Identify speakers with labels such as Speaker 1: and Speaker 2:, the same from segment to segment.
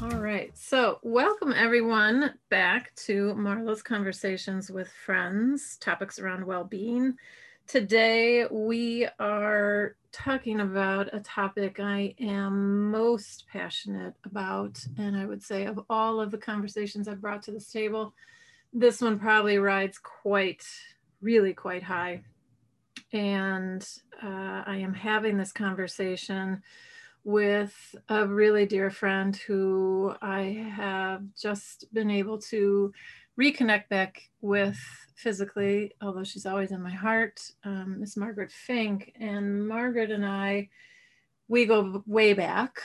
Speaker 1: All right, so welcome everyone back to Marla's Conversations with Friends, topics around well-being. Today we are talking about a topic I am most passionate about, and I would say of all of the conversations I've brought to this table, this one probably rides quite, really quite high. And uh, I am having this conversation with a really dear friend who I have just been able to reconnect back with physically, although she's always in my heart, um, Miss Margaret Fink. And Margaret and I, we go way back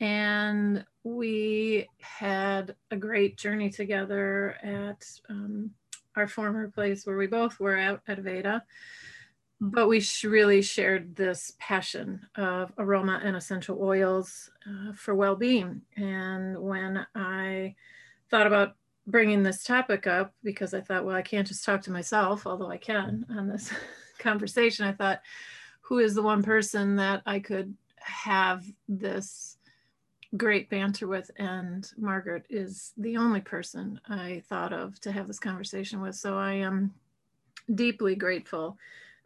Speaker 1: and we had a great journey together at um, our former place where we both were out at Veda but we really shared this passion of aroma and essential oils uh, for well-being. And when i thought about bringing this topic up because i thought well i can't just talk to myself although i can on this conversation i thought who is the one person that i could have this great banter with? And margaret is the only person i thought of to have this conversation with. So i am deeply grateful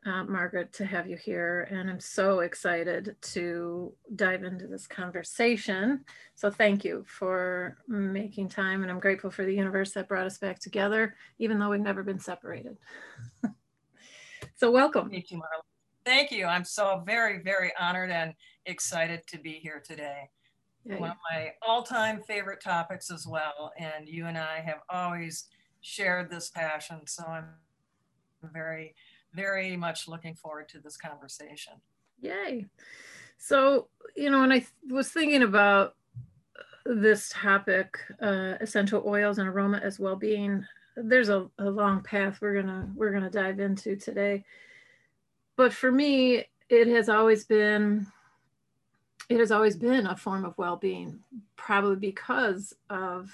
Speaker 1: uh, Margaret, to have you here. And I'm so excited to dive into this conversation. So thank you for making time. And I'm grateful for the universe that brought us back together, even though we've never been separated. so welcome.
Speaker 2: Thank you, Marla. Thank you. I'm so very, very honored and excited to be here today. Yeah, One of my all-time favorite topics as well. And you and I have always shared this passion. So I'm very very much looking forward to this conversation.
Speaker 1: Yay. So, you know, when I th- was thinking about this topic, uh, essential oils and aroma as well-being, there's a, a long path we're gonna we're gonna dive into today. But for me, it has always been it has always been a form of well-being, probably because of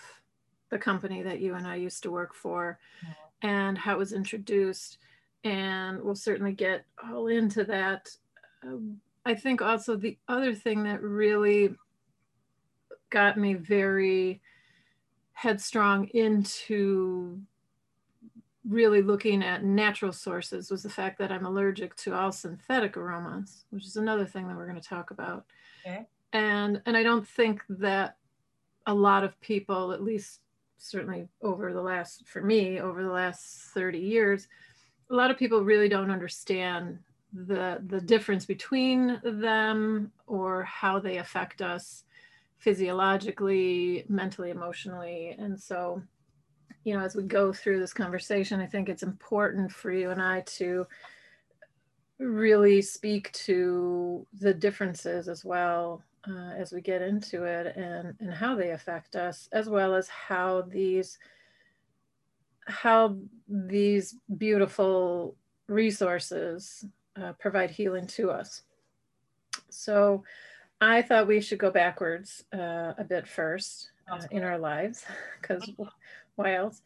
Speaker 1: the company that you and I used to work for mm-hmm. and how it was introduced and we'll certainly get all into that. Um, I think also the other thing that really got me very headstrong into really looking at natural sources was the fact that I'm allergic to all synthetic aromas, which is another thing that we're going to talk about. Okay. And and I don't think that a lot of people, at least certainly over the last for me over the last 30 years, a lot of people really don't understand the the difference between them or how they affect us physiologically mentally emotionally. And so you know as we go through this conversation i think it's important for you and i to really speak to the differences as well uh, as we get into it and and how they affect us as well as how these how these beautiful resources uh, provide healing to us. So I thought we should go backwards uh, a bit first uh, in our lives, because why else?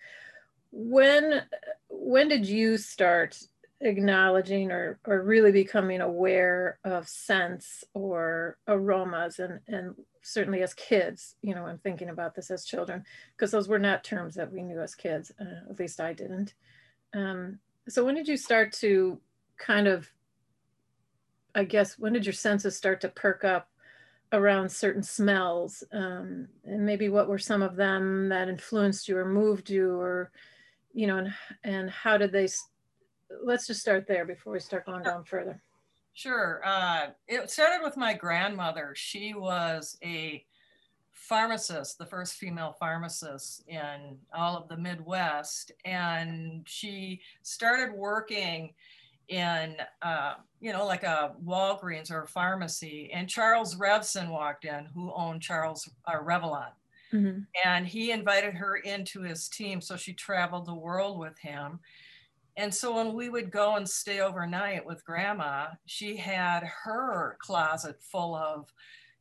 Speaker 1: When when did you start acknowledging or, or really becoming aware of scents or aromas and, and certainly as kids, you know, I'm thinking about this as children, because those were not terms that we knew as kids, uh, at least I didn't. Um, so when did you start to kind of, I guess, when did your senses start to perk up around certain smells? Um, and maybe what were some of them that influenced you or moved you or, you know, and, and how did they let's just start there before we start going down further.
Speaker 2: Sure. Uh, it started with my grandmother. She was a pharmacist, the first female pharmacist in all of the Midwest. And she started working in, uh, you know, like a Walgreens or a pharmacy. And Charles Revson walked in, who owned Charles uh, Revlon. Mm-hmm. And he invited her into his team. So she traveled the world with him. And so when we would go and stay overnight with grandma, she had her closet full of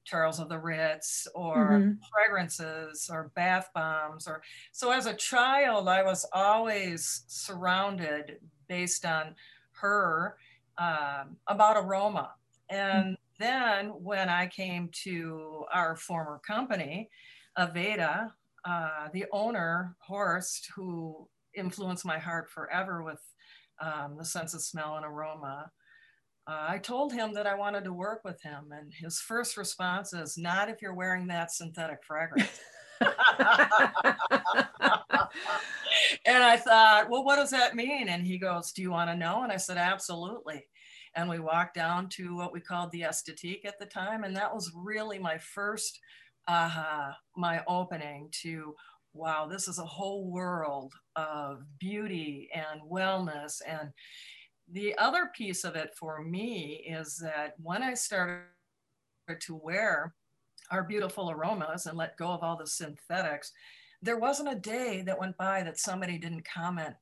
Speaker 2: Charles of the Ritz or mm-hmm. fragrances or bath bombs or so as a child I was always surrounded based on her um, about aroma and then when I came to our former company, Aveda, uh, the owner, Horst, who influenced my heart forever with um, the sense of smell and aroma, uh, I told him that I wanted to work with him. And his first response is, Not if you're wearing that synthetic fragrance. and I thought, Well, what does that mean? And he goes, Do you want to know? And I said, Absolutely and we walked down to what we called the Esthétique at the time. And that was really my first aha, my opening to wow, this is a whole world of beauty and wellness. And the other piece of it for me is that when I started to wear our beautiful aromas and let go of all the synthetics, there wasn't a day that went by that somebody didn't comment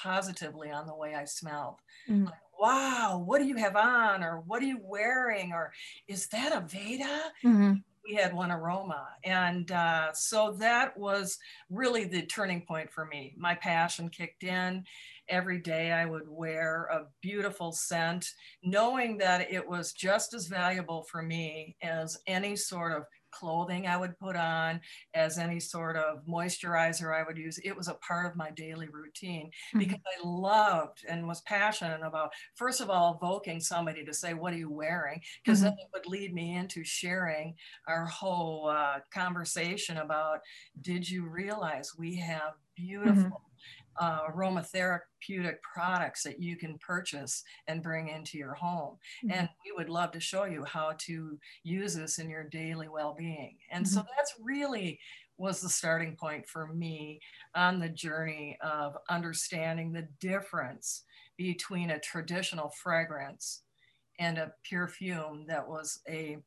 Speaker 2: positively on the way I smelled. Mm. Like, wow, what do you have on? Or what are you wearing? Or is that Aveda? Mm-hmm. We had one aroma. And uh, so that was really the turning point for me. My passion kicked in. Every day I would wear a beautiful scent, knowing that it was just as valuable for me as any sort of clothing I would put on, as any sort of moisturizer I would use. It was a part of my daily routine mm-hmm. because I loved and was passionate about, first of all, evoking somebody to say, What are you wearing? Because mm-hmm. then it would lead me into sharing our whole uh, conversation about, Did you realize we have mm-hmm. beautiful? Uh, aromatherapeutic products that you can purchase and bring into your home. Mm-hmm. And we would love to show you how to use this in your daily well being. And mm-hmm. so that's really was the starting point for me on the journey of understanding the difference between a traditional fragrance and a perfume that was a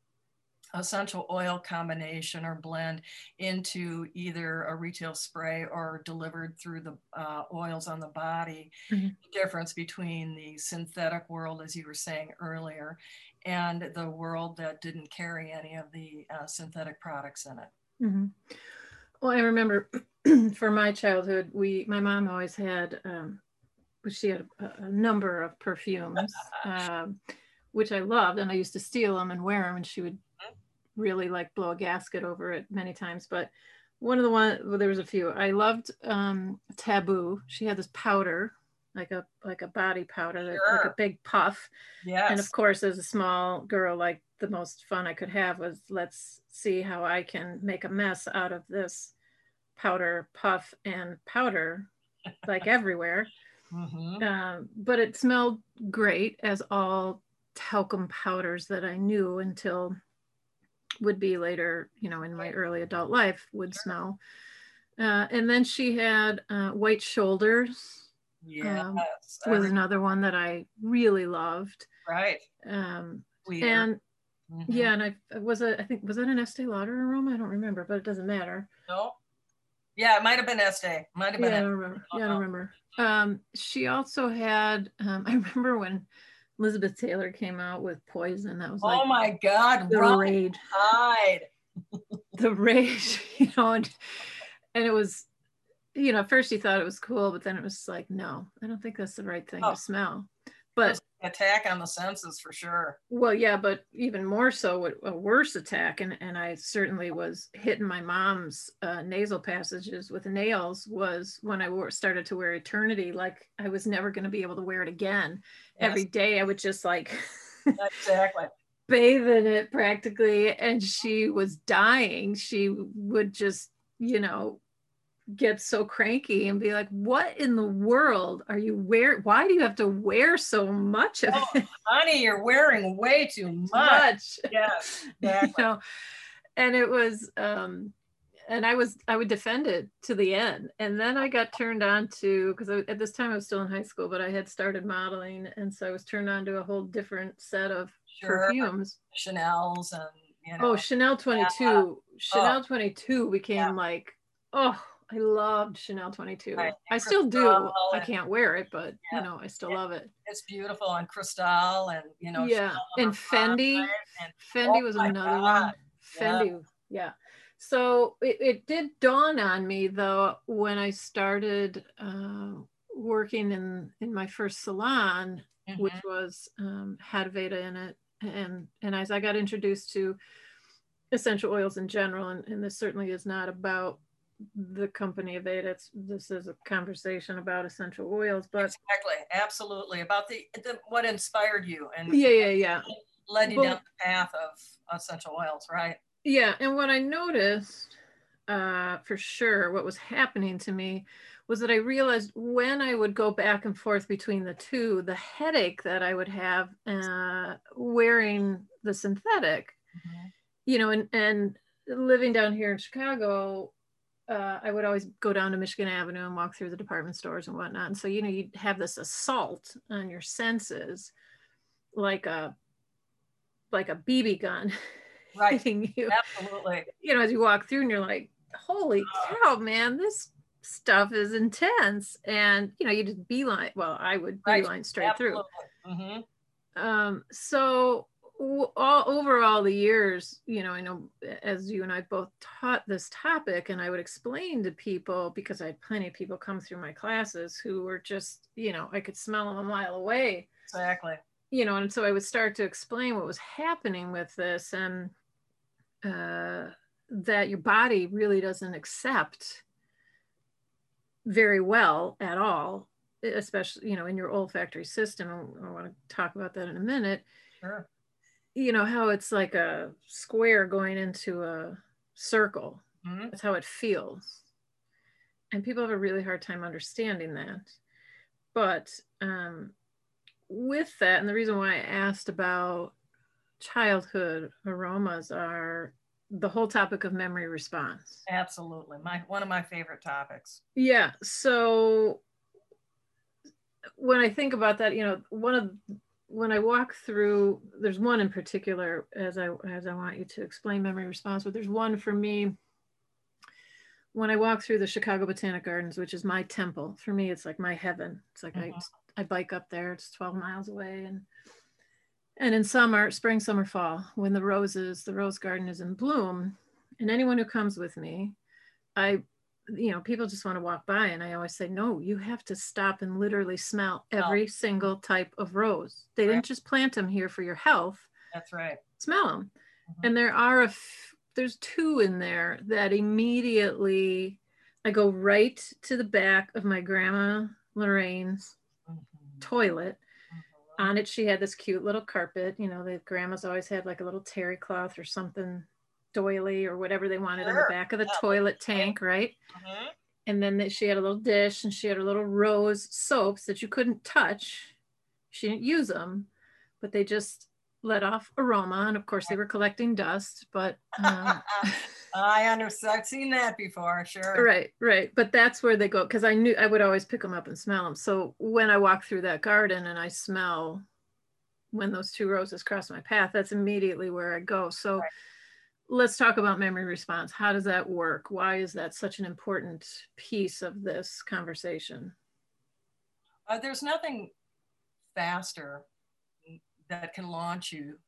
Speaker 2: essential oil combination or blend into either a retail spray or delivered through the uh, oils on the body. Mm-hmm. The difference between the synthetic world, as you were saying earlier, and the world that didn't carry any of the uh, synthetic products in it.
Speaker 1: Mm-hmm. Well, I remember for my childhood, we my mom always had. Um, she had a, a number of perfumes, um, which I loved, and I used to steal them and wear them. And she would really like blow a gasket over it many times. But one of the one, well, there was a few. I loved um, Taboo. She had this powder, like a like a body powder, sure. like a big puff.
Speaker 2: Yes.
Speaker 1: And of course, as a small girl, like the most fun I could have was let's see how I can make a mess out of this powder puff and powder, like everywhere. Mm-hmm. Uh, but it smelled great as all talcum powders that I knew until would be later, you know, in my early adult life would smell. Uh, and then she had uh, White Shoulders.
Speaker 2: Yes, um,
Speaker 1: was another one that I really loved.
Speaker 2: Right.
Speaker 1: Um, and mm-hmm. yeah, and I was a, I think was that an Estee Lauder aroma? I don't remember, but it doesn't matter.
Speaker 2: No. Yeah, it might have been Estee. Might have been.
Speaker 1: Yeah, I don't remember. Yeah, I don't remember. Um, she also had. Um, I remember when Elizabeth Taylor came out with Poison. That was like
Speaker 2: oh my god,
Speaker 1: the rage,
Speaker 2: hide.
Speaker 1: the rage, you know, and, and it was, you know, first you thought it was cool, but then it was like, no, I don't think that's the right thing oh. to smell.
Speaker 2: Attack on the senses for sure.
Speaker 1: Well, yeah, but even more so, a worse attack, and and I certainly was hitting my mom's uh, nasal passages with nails. Was when I wore, started to wear Eternity, like I was never going to be able to wear it again. Yes. Every day, I would just like
Speaker 2: exactly
Speaker 1: bathe in it practically, and she was dying. She would just, you know, get so cranky and be like, "What in the world are you wearing? Why do you have to wear so much of
Speaker 2: oh, it?" Honey, you're wearing way too much. much. Yes, exactly.
Speaker 1: you know, and it was, um, and I was, I would defend it to the end, and then I got turned on to because at this time I was still in high school, but I had started modeling, and so I was turned on to a whole different set of sure. perfumes,
Speaker 2: Chanel's and. You
Speaker 1: know, oh, Chanel 22. Yeah. Chanel oh. 22 became yeah. like, oh, I loved Chanel 22. Right. I still do. I can't wear it, but yeah. you know, I still love it.
Speaker 2: It's beautiful and Cristalle and you know,
Speaker 1: yeah, and Fendi. And, Fendi oh was another God. one. Fendi, yeah. yeah. So it, it did dawn on me though when I started uh, working in in my first salon, mm-hmm. which was um, had Aveda in it, and and as I got introduced to essential oils in general, and, and this certainly is not about the company of Aveda. It's this is a conversation about essential oils, but
Speaker 2: exactly, absolutely about the, the what inspired you and
Speaker 1: yeah, yeah, yeah,
Speaker 2: led you down the path of essential oils, right?
Speaker 1: Yeah, and what I noticed uh, for sure, what was happening to me was that I realized when I would go back and forth between the two, the headache that I would have uh, wearing the synthetic, mm-hmm. you know, and, and living down here in Chicago, uh, I would always go down to Michigan Avenue and walk through the department stores and whatnot. And so, you know, you'd have this assault on your senses, like a like a BB gun,
Speaker 2: right? hitting you. Absolutely.
Speaker 1: You know, as you walk through, and you're like, "Holy cow, man! This stuff is intense and you know you just beeline well i would beeline right. straight Absolutely. through mm-hmm. um, so all over all the years you know i know as you and i both taught this topic and i would explain to people because i had plenty of people come through my classes who were just you know i could smell them a mile away
Speaker 2: exactly
Speaker 1: you know and so i would start to explain what was happening with this and uh, that your body really doesn't accept very well at all, especially, you know, in your olfactory system. I want to talk about that in a minute.
Speaker 2: Sure.
Speaker 1: You know, how it's like a square going into a circle. Mm-hmm. That's how it feels. And people have a really hard time understanding that. But um, with that, and the reason why I asked about childhood aromas are the whole topic of memory response.
Speaker 2: Absolutely. My one of my favorite topics.
Speaker 1: Yeah. So when I think about that, you know, one of when I walk through, there's one in particular as I as I want you to explain memory response, but there's one for me when I walk through the Chicago Botanic Gardens, which is my temple. For me, it's like my heaven. It's like mm-hmm. I I bike up there. It's 12 miles away and and in summer, spring, summer, fall, when the roses, the rose garden is in bloom, and anyone who comes with me, I, you know, people just want to walk by, and I always say, no, you have to stop and literally smell every oh. single type of rose. They right. didn't just plant them here for your health.
Speaker 2: That's right.
Speaker 1: Smell them, mm-hmm. and there are a, f- there's two in there that immediately, I go right to the back of my grandma Lorraine's mm-hmm. toilet on it she had this cute little carpet you know the grandmas always had like a little terry cloth or something doily or whatever they wanted sure. on the back of the yeah. toilet tank right mm-hmm. and then she had a little dish and she had a little rose soaps that you couldn't touch she didn't use them but they just let off aroma and of course they were collecting dust but um,
Speaker 2: I understand. I've seen that before, sure.
Speaker 1: Right, right. But that's where they go because I knew I would always pick them up and smell them. So when I walk through that garden and I smell when those two roses cross my path, that's immediately where I go. So right. Let's talk about memory response. How does that work? Why is that such an important piece of this conversation?
Speaker 2: Uh, there's nothing faster that can launch you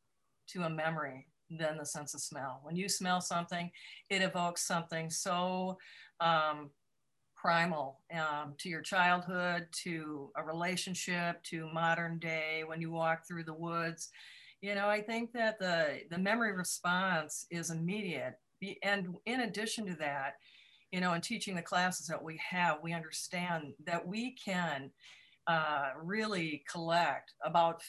Speaker 2: to a memory than the sense of smell. When you smell something, it evokes something so um, primal um, to your childhood, to a relationship, to modern day, when you walk through the woods. You know, I think that the, the memory response is immediate. And in addition to that, you know, in teaching the classes that we have, we understand that we can uh, really collect about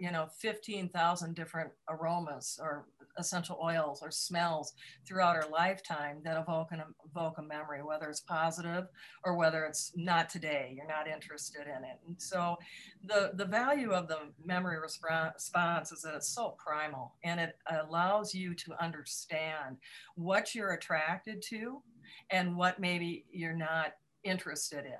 Speaker 2: you know, 15,000 different aromas or essential oils or smells throughout our lifetime that evoke, an, evoke a memory, whether it's positive or whether it's not today, you're not interested in it. And so the, the value of the memory response is that it's so primal and it allows you to understand what you're attracted to and what maybe you're not interested in.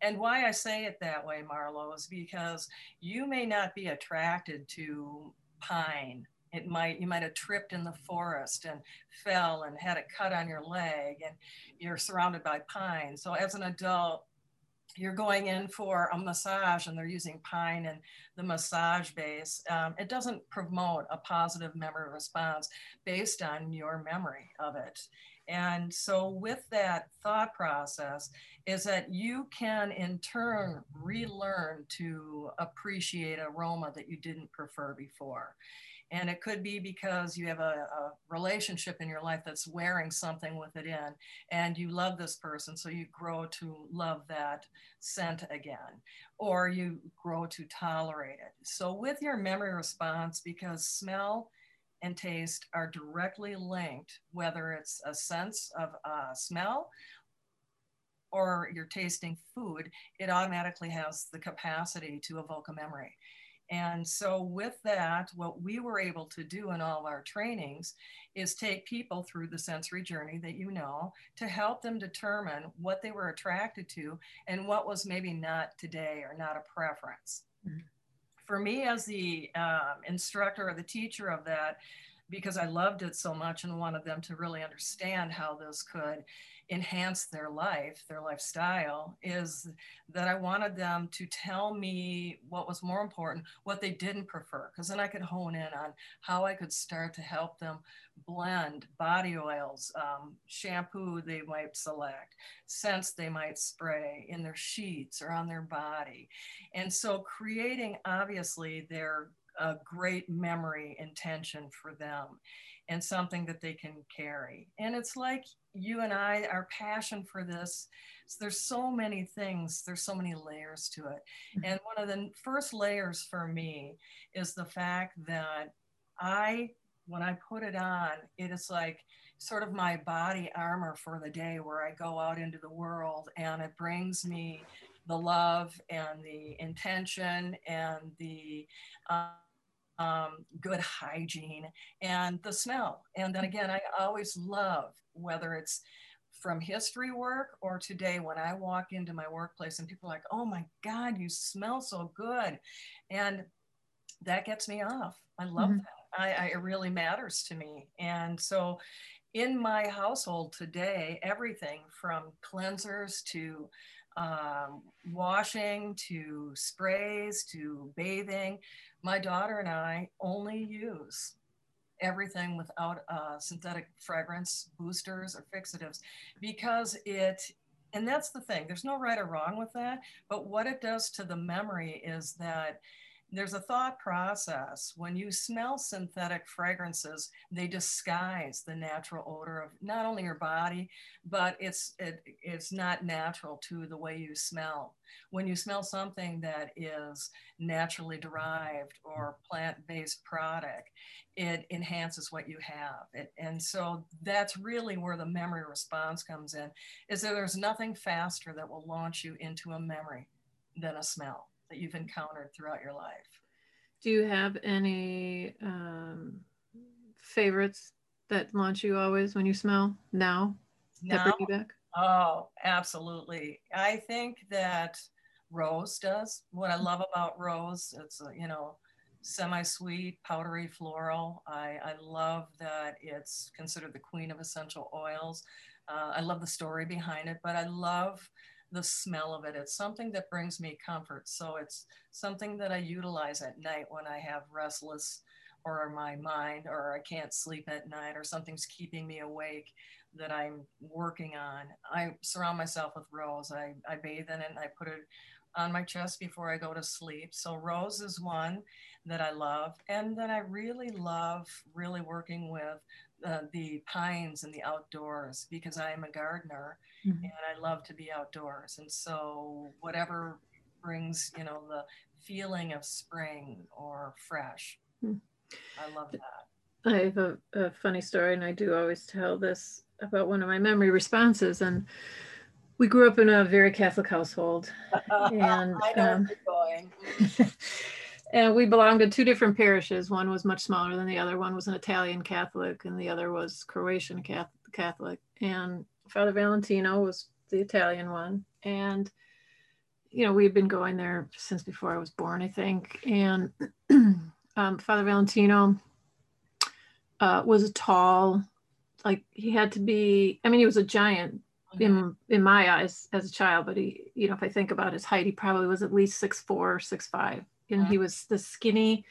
Speaker 2: And why I say it that way, Marlo, is because you may not be attracted to pine. It might you might have tripped in the forest and fell and had a cut on your leg, and you're surrounded by pine. So as an adult, you're going in for a massage and they're using pine and the massage base, um, it doesn't promote a positive memory response based on your memory of it. And so, with that thought process, is that you can in turn relearn to appreciate aroma that you didn't prefer before. And it could be because you have a, a, relationship in your life that's wearing something with it in, and you love this person, so you grow to love that scent again, or you grow to tolerate it. So, with your memory response, because smell and taste are directly linked, whether it's a sense of uh, smell or you're tasting food, it automatically has the capacity to evoke a memory. And so, with that, what we were able to do in all our trainings is take people through the sensory journey that you know to help them determine what they were attracted to and what was maybe not today or not a preference. Mm-hmm. For me, as the um, instructor or the teacher of that, because I loved it so much and wanted them to really understand how this could enhance their life, their lifestyle, is that I wanted them to tell me what was more important, what they didn't prefer, because then I could hone in on how I could start to help them blend body oils, um, shampoo they might select, scents they might spray in their sheets or on their body. And so creating obviously their a great memory intention for them and something that they can carry. And it's like you and I, our passion for this, so there's so many things, there's so many layers to it. Mm-hmm. And one of the first layers for me is the fact that I, when I put it on, it is like sort of my body armor for the day where I go out into the world and it brings me the love and the intention and the um, um, good hygiene and the smell. And then again, I always love whether it's from history work or today when I walk into my workplace and people are like, oh my God, you smell so good. And that gets me off. I love mm-hmm. that. I, I, it really matters to me. And so in my household today, everything from cleansers to um, washing to sprays to bathing. My daughter and I only use everything without uh, synthetic fragrance boosters or fixatives because it and that's the thing there's no right or wrong with that but what it does to the memory is that there's a thought process. When you smell synthetic fragrances, they disguise the natural odor of not only your body, but it's it, it's not natural to the way you smell. When you smell something that is naturally derived or plant-based product, it enhances what you have. It, and so that's really where the memory response comes in, is that there's nothing faster that will launch you into a memory than a smell that you've encountered throughout your life.
Speaker 1: Do you have any um, favorites that launch you always when you smell now?
Speaker 2: That bring you back? Oh, absolutely. I think that rose does. What I love about rose, it's a, you know, semi-sweet, powdery floral. I, I love that it's considered the queen of essential oils. Uh, I love the story behind it, but I love the smell of it. It's something that brings me comfort. So it's something that I utilize at night when I have restless or my mind or I can't sleep at night or something's keeping me awake that I'm working on. I surround myself with rose. I, I bathe in it and I put it on my chest before I go to sleep. So rose is one that I love. And then I really love really working with uh, the pines and the outdoors because I am a gardener mm-hmm. and I love to be outdoors. And so whatever brings, you know, the feeling of spring or fresh, mm-hmm. I love that.
Speaker 1: I have a, a, funny story, and I do always tell this about one of my memory responses. And we grew up in a very Catholic household, and um, and we belonged to two different parishes. One was much smaller than the other. One was an Italian Catholic, and the other was Croatian Catholic. And Father Valentino was the Italian one. And, you know, we had been going there since before I was born, I think. And um, Father Valentino uh, was a tall, like he had to be, I mean, he was a giant in in my eyes as a child, but he, you know, if I think about his height, he probably was at least six four, six five. And uh-huh. he was the skinny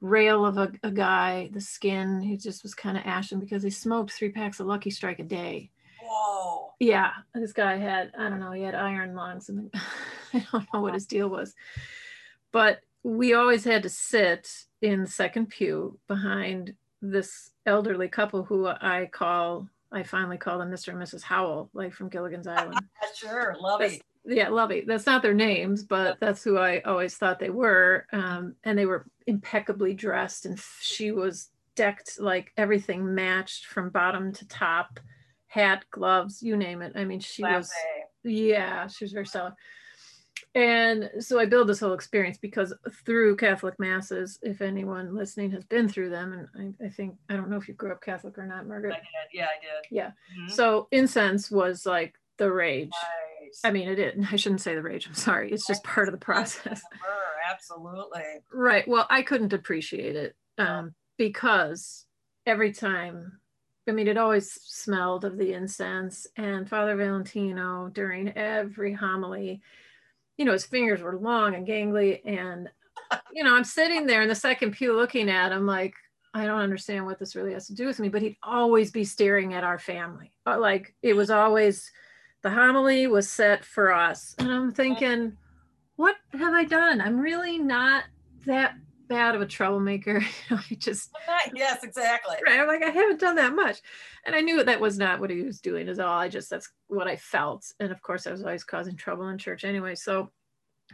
Speaker 1: rail of a, a guy, the skin, he just was kind of ashen because he smoked three packs of Lucky Strike a day.
Speaker 2: Whoa.
Speaker 1: Yeah, this guy had, I don't know, he had iron lungs and I don't know what uh-huh. his deal was. But we always had to sit in the second pew behind this elderly couple who I call, I finally call them Mr. and Mrs. Howell, like from Gilligan's Island.
Speaker 2: sure, Lovey.
Speaker 1: Yeah, Lovey. That's not their names, but that's who I always thought they were. Um, and they were impeccably dressed, and she was decked like everything matched from bottom to top hat, gloves, you name it. I mean, she was, yeah, she was very solid and so I build this whole experience because through Catholic masses, if anyone listening has been through them, and I, I think I don't know if you grew up Catholic or not, Margaret.
Speaker 2: I did. Yeah, I did.
Speaker 1: Yeah. Mm-hmm. So incense was like the rage. Nice. I mean, it did. I shouldn't say the rage. I'm sorry. It's just part of the process.
Speaker 2: Absolutely.
Speaker 1: Right. Well, I couldn't appreciate it um, because every time I mean, it always smelled of the incense. And Father Valentino, during every homily, you know, his fingers were long and gangly. And, you know, I'm sitting there in the second pew looking at him like, I don't understand what this really has to do with me, but he'd always be staring at our family. Uh, like it was always, the homily was set for us. And I'm thinking, what have I done? I'm really not that bad of a troublemaker. I just
Speaker 2: yes, exactly.
Speaker 1: Right. I'm like, I haven't done that much. And I knew that was not what he was doing at all. I just that's what I felt. And of course I was always causing trouble in church anyway. So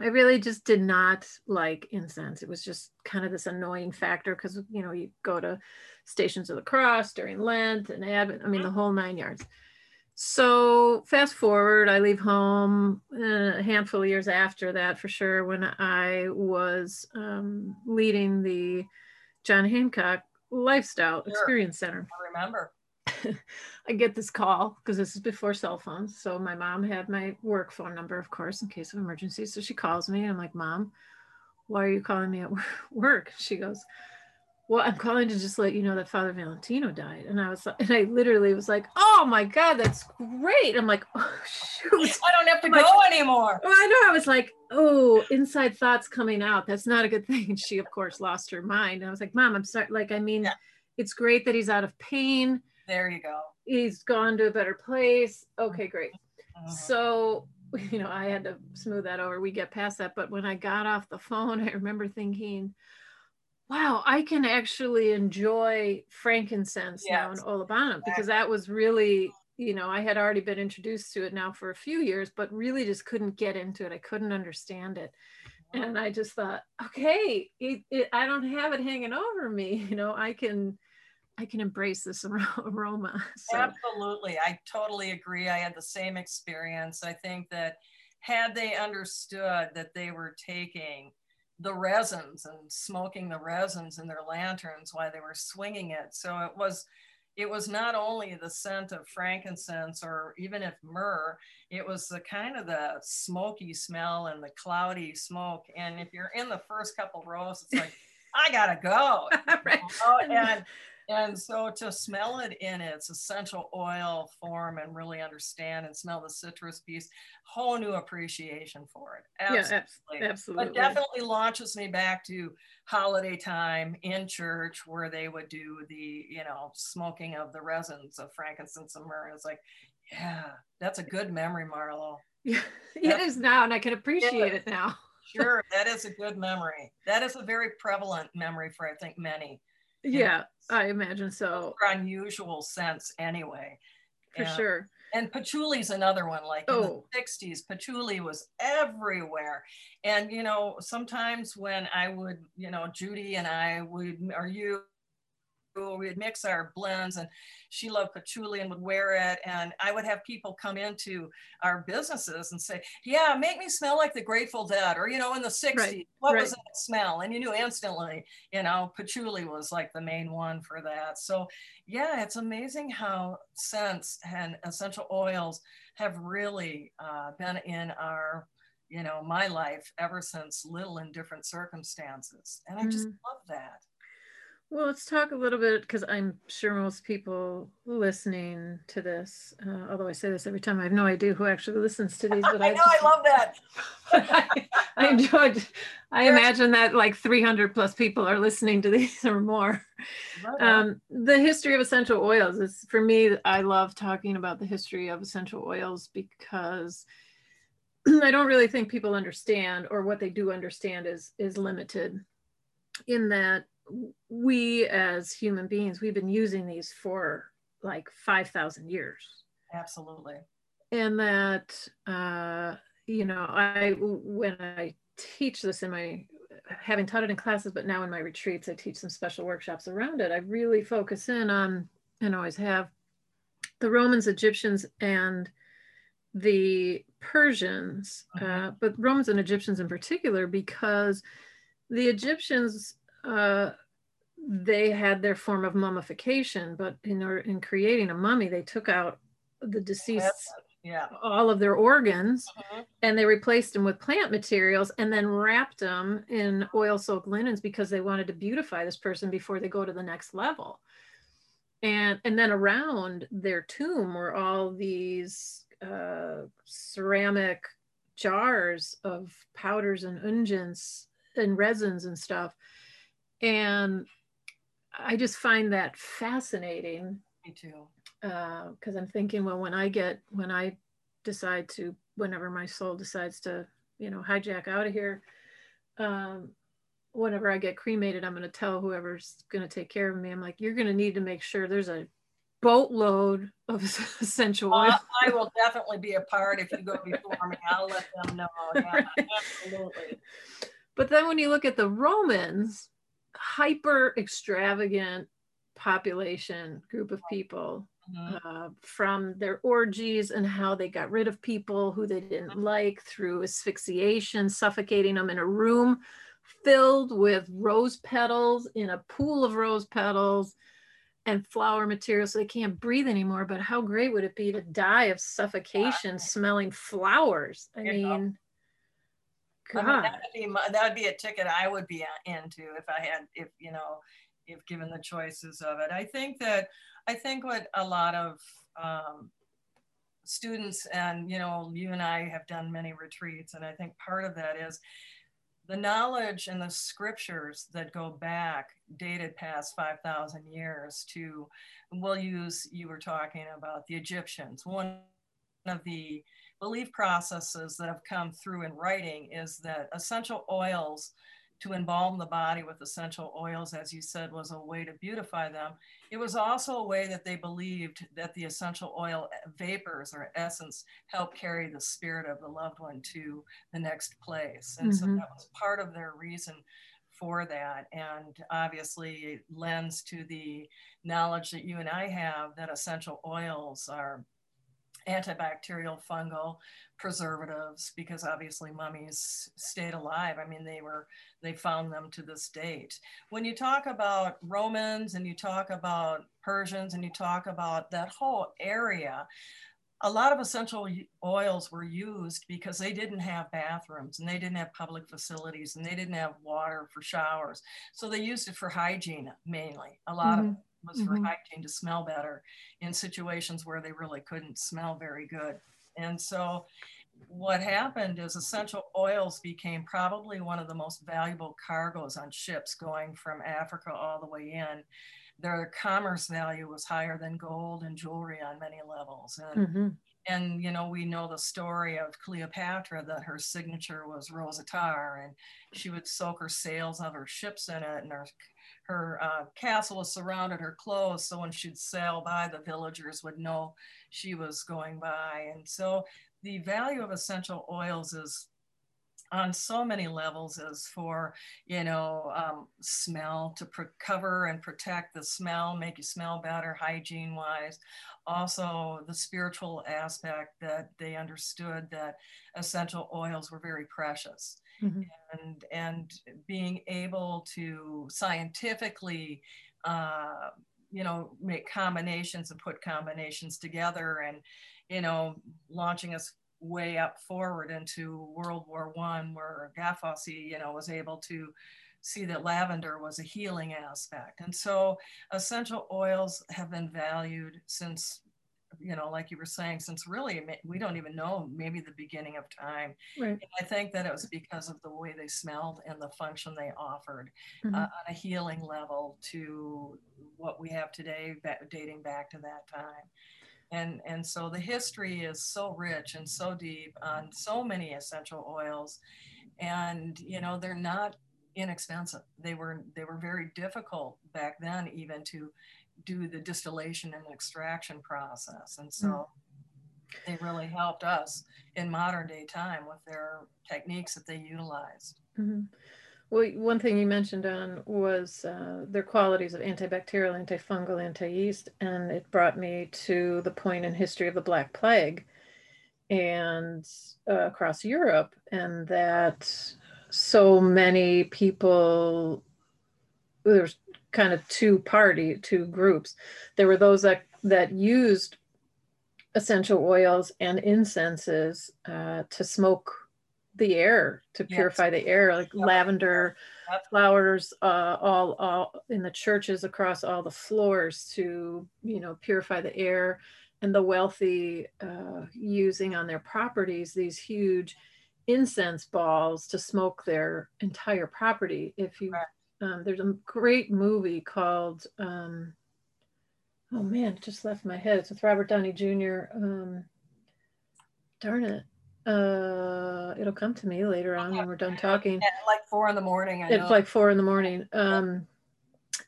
Speaker 1: I really just did not like incense. It was just kind of this annoying factor because you know, you go to stations of the cross during Lent and Advent, I mean the mm-hmm. whole nine yards. So fast forward, I leave home uh, a handful of years after that, for sure, when I was um, leading the John Hancock Lifestyle sure. Experience Center.
Speaker 2: I remember.
Speaker 1: I get this call because this is before cell phones. So my mom had my work phone number, of course, in case of emergency. So she calls me and I'm like, Mom, why are you calling me at work? She goes, well, I'm calling to just let you know that Father Valentino died. And I was like, and I literally was like, oh my God, that's great. I'm like, oh, shoot.
Speaker 2: I don't have to go like, anymore.
Speaker 1: Well, I know. I was like, oh, inside thoughts coming out. That's not a good thing. And she, of course, lost her mind. And I was like, Mom, I'm sorry. Like, I mean, yeah. it's great that he's out of pain.
Speaker 2: There you go.
Speaker 1: He's gone to a better place. Okay, great. Uh-huh. So, you know, I had to smooth that over. We get past that. But when I got off the phone, I remember thinking, wow, I can actually enjoy frankincense yes. now in olibanum because that was really, you know, I had already been introduced to it now for a few years, but really just couldn't get into it. I couldn't understand it. Uh-huh. And I just thought, okay, it, it, I don't have it hanging over me. You know, I can, I can embrace this aroma.
Speaker 2: So. Absolutely. I totally agree. I had the same experience. I think that had they understood that they were taking the resins and smoking the resins in their lanterns while they were swinging it. So it was it was not only the scent of frankincense or even if myrrh, it was the kind of the smoky smell and the cloudy smoke. And if you're in the first couple rows, it's like, I gotta go. right. and and so to smell it in its essential oil form and really understand and smell the citrus piece, whole new appreciation for it.
Speaker 1: Absolutely. Yeah, absolutely.
Speaker 2: But definitely launches me back to holiday time in church where they would do the, you know, smoking of the resins of frankincense and myrrh. It's like, yeah, that's a good memory, Marlo.
Speaker 1: Yeah, it is now, and I can appreciate it, it now.
Speaker 2: sure, that is a good memory. That is a very prevalent memory for I think many.
Speaker 1: Yeah, I imagine so.
Speaker 2: unusual sense anyway.
Speaker 1: For and, sure.
Speaker 2: And patchouli's another one. Like oh. in the 60s, oh. patchouli was everywhere. And, you know, sometimes when I would, you know, Judy and I would, or you, we'd mix our blends and she loved patchouli and would wear it. And i would have people come into our businesses and say yeah make me smell like the grateful dead or you know in the 60s right, what right. was that smell? And you knew instantly you know patchouli was like the main one for that. So yeah it's amazing how scents and essential oils have really uh, been in our you know my life ever since little in different circumstances. And i just mm-hmm. love that
Speaker 1: well, let's talk a little bit because I'm sure most people listening to this, uh, although I say this every time, I have no idea who actually listens to these.
Speaker 2: But I, I know just, I love that.
Speaker 1: I, I enjoyed. I imagine that like 300 plus people are listening to these or more. Um, the history of essential oils is for me. I love talking about the history of essential oils because I don't really think people understand, or what they do understand is is limited, in that we as human beings we've been using these for like five thousand years.
Speaker 2: Absolutely.
Speaker 1: And that uh, you know, I when I teach this in my having taught it in classes, but now in my retreats, I teach some special workshops around it. I really focus in on, and always have, the Romans, Egyptians, and the Persians, uh, mm-hmm. but Romans and Egyptians in particular, because the Egyptians, uh, they had their form of mummification, but in, in creating a mummy, they took out the deceased
Speaker 2: yeah.
Speaker 1: all of their organs uh-huh. and they replaced them with plant materials and then wrapped them in oil soaked linens because they wanted to beautify this person before they go to the next level and and then around their tomb were all these uh, ceramic jars of powders and unguents and resins and stuff and i just find that fascinating
Speaker 2: me too
Speaker 1: because uh, I'm thinking, well, when I get, when I decide to, whenever my soul decides to, you know, hijack out of here, um, whenever I get cremated, I'm going to tell whoever's going to take care of me, I'm like, you're going to need to make sure there's a boatload of essential oil. Uh,
Speaker 2: I will definitely be a part if you go before me. I'll let them know. Yeah, absolutely.
Speaker 1: But then when you look at the Romans, hyper extravagant population group of people mm-hmm. uh, from their orgies and how they got rid of people who they didn't mm-hmm. like through asphyxiation, suffocating them in a room filled with rose petals in a pool of rose petals and flower material so they can't breathe anymore. But how great would it be to die of suffocation yeah. smelling flowers? I mean,
Speaker 2: God. I mean, that, would be my, that would be a ticket I would be into if I had, if, you know, if given the choices of it. I think that I think what a lot of um, students and you know you and I have done many retreats, and I think part of that is the knowledge and the scriptures that go back dated past 5,000 years to, we'll use, you were talking about the Egyptians. One of the belief processes that have come through in writing is that essential oils to embalm the body with essential oils, as you said, was a way to beautify them. It was also a way that they believed that the essential oil vapors or essence help carry the spirit of the loved one to the next place. And mm-hmm. so that was part of their reason for that. And obviously, it lends to the knowledge that you and I have that essential oils are antibacterial, fungal, preservatives because obviously mummies stayed alive. I mean, they were, they found them to this date. When you talk about Romans and you talk about Persians and you talk about that whole area, a lot of essential oils were used because they didn't have bathrooms and they didn't have public facilities and they didn't have water for showers. So they used it for hygiene mainly. A lot mm-hmm. of was mm-hmm. for hygiene to smell better in situations where they really couldn't smell very good. And so what happened is essential oils became probably one of the most valuable cargoes on ships going from Africa all the way in. Their commerce value was higher than gold and jewelry on many levels. And, mm-hmm. and you know, we know the story of Cleopatra that her signature was rose attar and she would soak her sails of her ships in it and her her uh, castle was surrounded her clothes so when she'd sail by the villagers would know she was going by. And so the value of essential oils is on so many levels is for you know um, smell to cover and protect the smell make you smell better hygiene wise also the spiritual aspect that they understood that essential oils were very precious mm-hmm. and and being able to scientifically uh, you know make combinations and put combinations together and you know launching us way up forward into World War One, where Gattefossé, you know, was able to see that lavender was a healing aspect. And so essential oils have been valued since you know, like you were saying, since really we don't even know maybe the beginning of time. Right. I think that it was because of the way they smelled and the function they offered mm-hmm. uh, on a healing level to what we have today, dating back to that time. And, and so the history is so rich and so deep on so many essential oils. And, you know, they're not inexpensive. They were, they were very difficult back then, even to do the distillation and extraction process. And so mm. they really helped us in modern day time with their techniques that they utilized.
Speaker 1: Mm-hmm. Well, one thing you mentioned on was uh, their qualities of antibacterial, antifungal, anti-yeast, and it brought me to the point in history of the Black Plague and uh, across Europe, and that so many people there's kind of two party, two groups. There were those that that used essential oils and incenses uh, to smoke the air to purify yes. the air like yep. lavender yep. flowers uh, all, all in the churches across all the floors to you know purify the air and the wealthy uh, using on their properties these huge incense balls to smoke their entire property if you right. Um, there's a great movie called um, oh man it just left my head it's with robert downey jr um, darn it uh, it'll come to me later on when we're done talking.
Speaker 2: At like four in the morning.
Speaker 1: I it's like four in the morning. Um,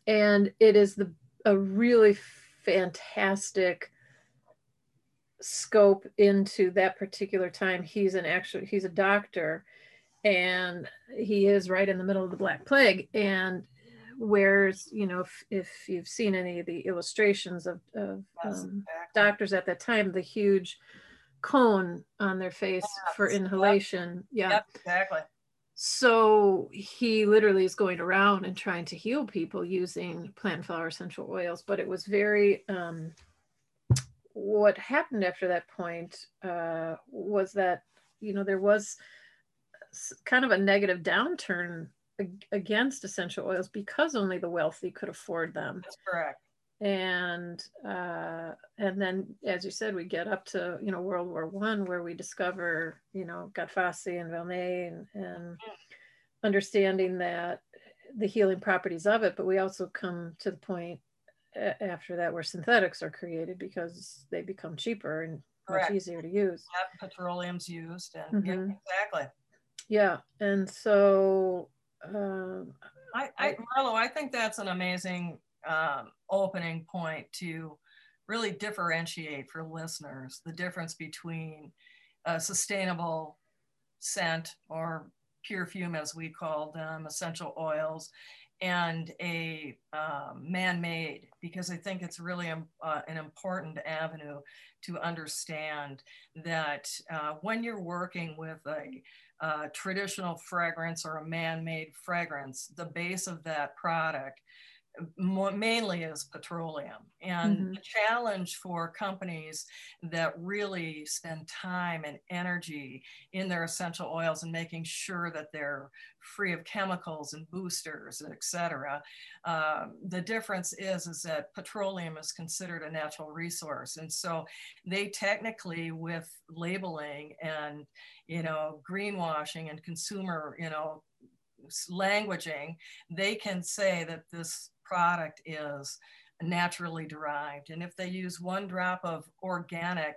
Speaker 1: and it is the a really fantastic scope into that particular time. He's an actual he's a doctor, and he is right in the middle of the Black Plague. And where's you know if, if you've seen any of the illustrations of, of um, doctors at that time, the huge cone on their face yes. for inhalation. Yep. Yeah. Yep,
Speaker 2: exactly.
Speaker 1: So he literally is going around and trying to heal people using plant flower essential oils. But it was very, um, what happened after that point uh, was that, you know, there was kind of a negative downturn against essential oils because only the wealthy could afford them.
Speaker 2: That's correct
Speaker 1: and uh, and then as you said we get up to you know world war one where we discover you know Gattefossé and Valnet and, and understanding that the healing properties of it but we also come to the point after that where synthetics are created because they become cheaper and Correct. much easier to use
Speaker 2: yep, petroleum's used and mm-hmm. yeah, exactly
Speaker 1: yeah and so um,
Speaker 2: I, I Marlo, I think that's an amazing um, opening point to really differentiate for listeners the difference between a sustainable scent or pure fume, as we call them, essential oils, and a um, man-made because I think it's really um, uh, an important avenue to understand that uh, when you're working with a uh, traditional fragrance or a man-made fragrance, the base of that product more, mainly is petroleum. And mm-hmm. the challenge for companies that really spend time and energy in their essential oils and making sure that they're free of chemicals and boosters, et cetera. Um, the difference is, is that petroleum is considered a natural resource. And so they technically with labeling and, you know, greenwashing and consumer, you know, languaging, they can say that this product is naturally derived. And if they use one drop of organic,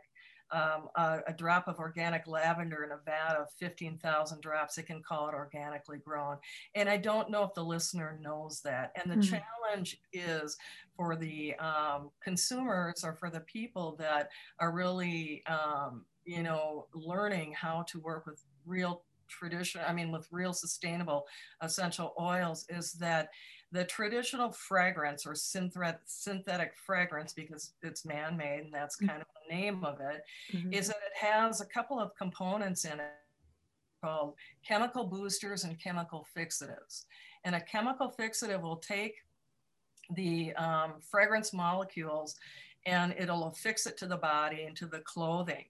Speaker 2: um, a, a, drop of organic lavender in a vat of 15,000 drops, they can call it organically grown. And I don't know if the listener knows that. And the mm-hmm. challenge is for the um, consumers or for the people that are really, um, you know, learning how to work with real tradition, I mean, with real sustainable essential oils, is that the traditional fragrance or synthetic, synthetic fragrance, because it's man made and that's mm-hmm. kind of the name of it, mm-hmm. is that it has a couple of components in it called chemical boosters and chemical fixatives. And a chemical fixative will take the um, fragrance molecules and it'll affix it to the body and to the clothing.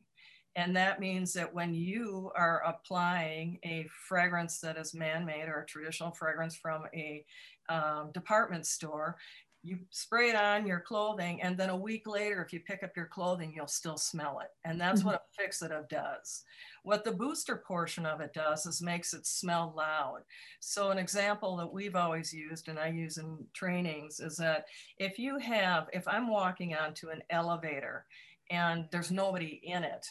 Speaker 2: And that means that when you are applying a fragrance that is man made or a traditional fragrance from a um, department store, you spray it on your clothing and then a week later if you pick up your clothing you'll still smell it. And that's mm-hmm. what a fixative does. What the booster portion of it does is makes it smell loud. So an example that we've always used and i use in trainings is that if you have if i'm walking onto an elevator and there's nobody in it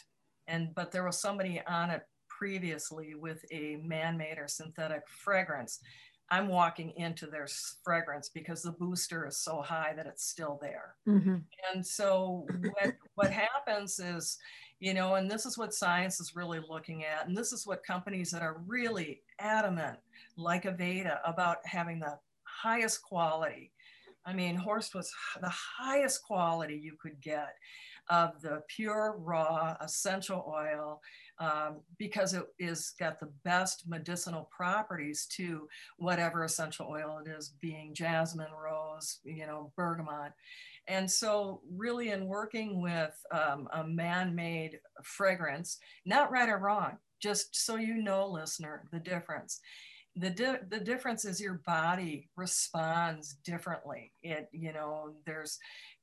Speaker 2: and but there was somebody on it previously with a man-made or synthetic fragrance I'm walking into their fragrance because the booster is so high that it's still there. Mm-hmm. And so what, what happens is, you know, and this is what science is really looking at, and this is what companies that are really adamant, like Aveda, about having the highest quality. I mean, Horst was the highest quality you could get of the pure raw essential oil um, because it is got the best medicinal properties to whatever essential oil it is, being jasmine, rose, you know, bergamot. And so, really, in working with um, a man made fragrance, not right or wrong, just so you know, listener, the difference. The, di- the difference is your body responds differently. It, you know, there's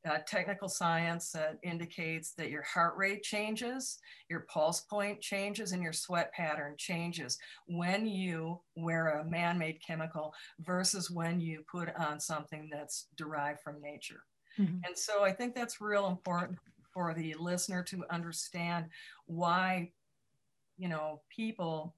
Speaker 2: uh, technical science that indicates that your heart rate changes, your pulse point changes, and your sweat pattern changes when you wear a man made chemical versus when you put on something that's derived from nature. Mm-hmm. And so I think that's real important for the listener to understand why, you know, people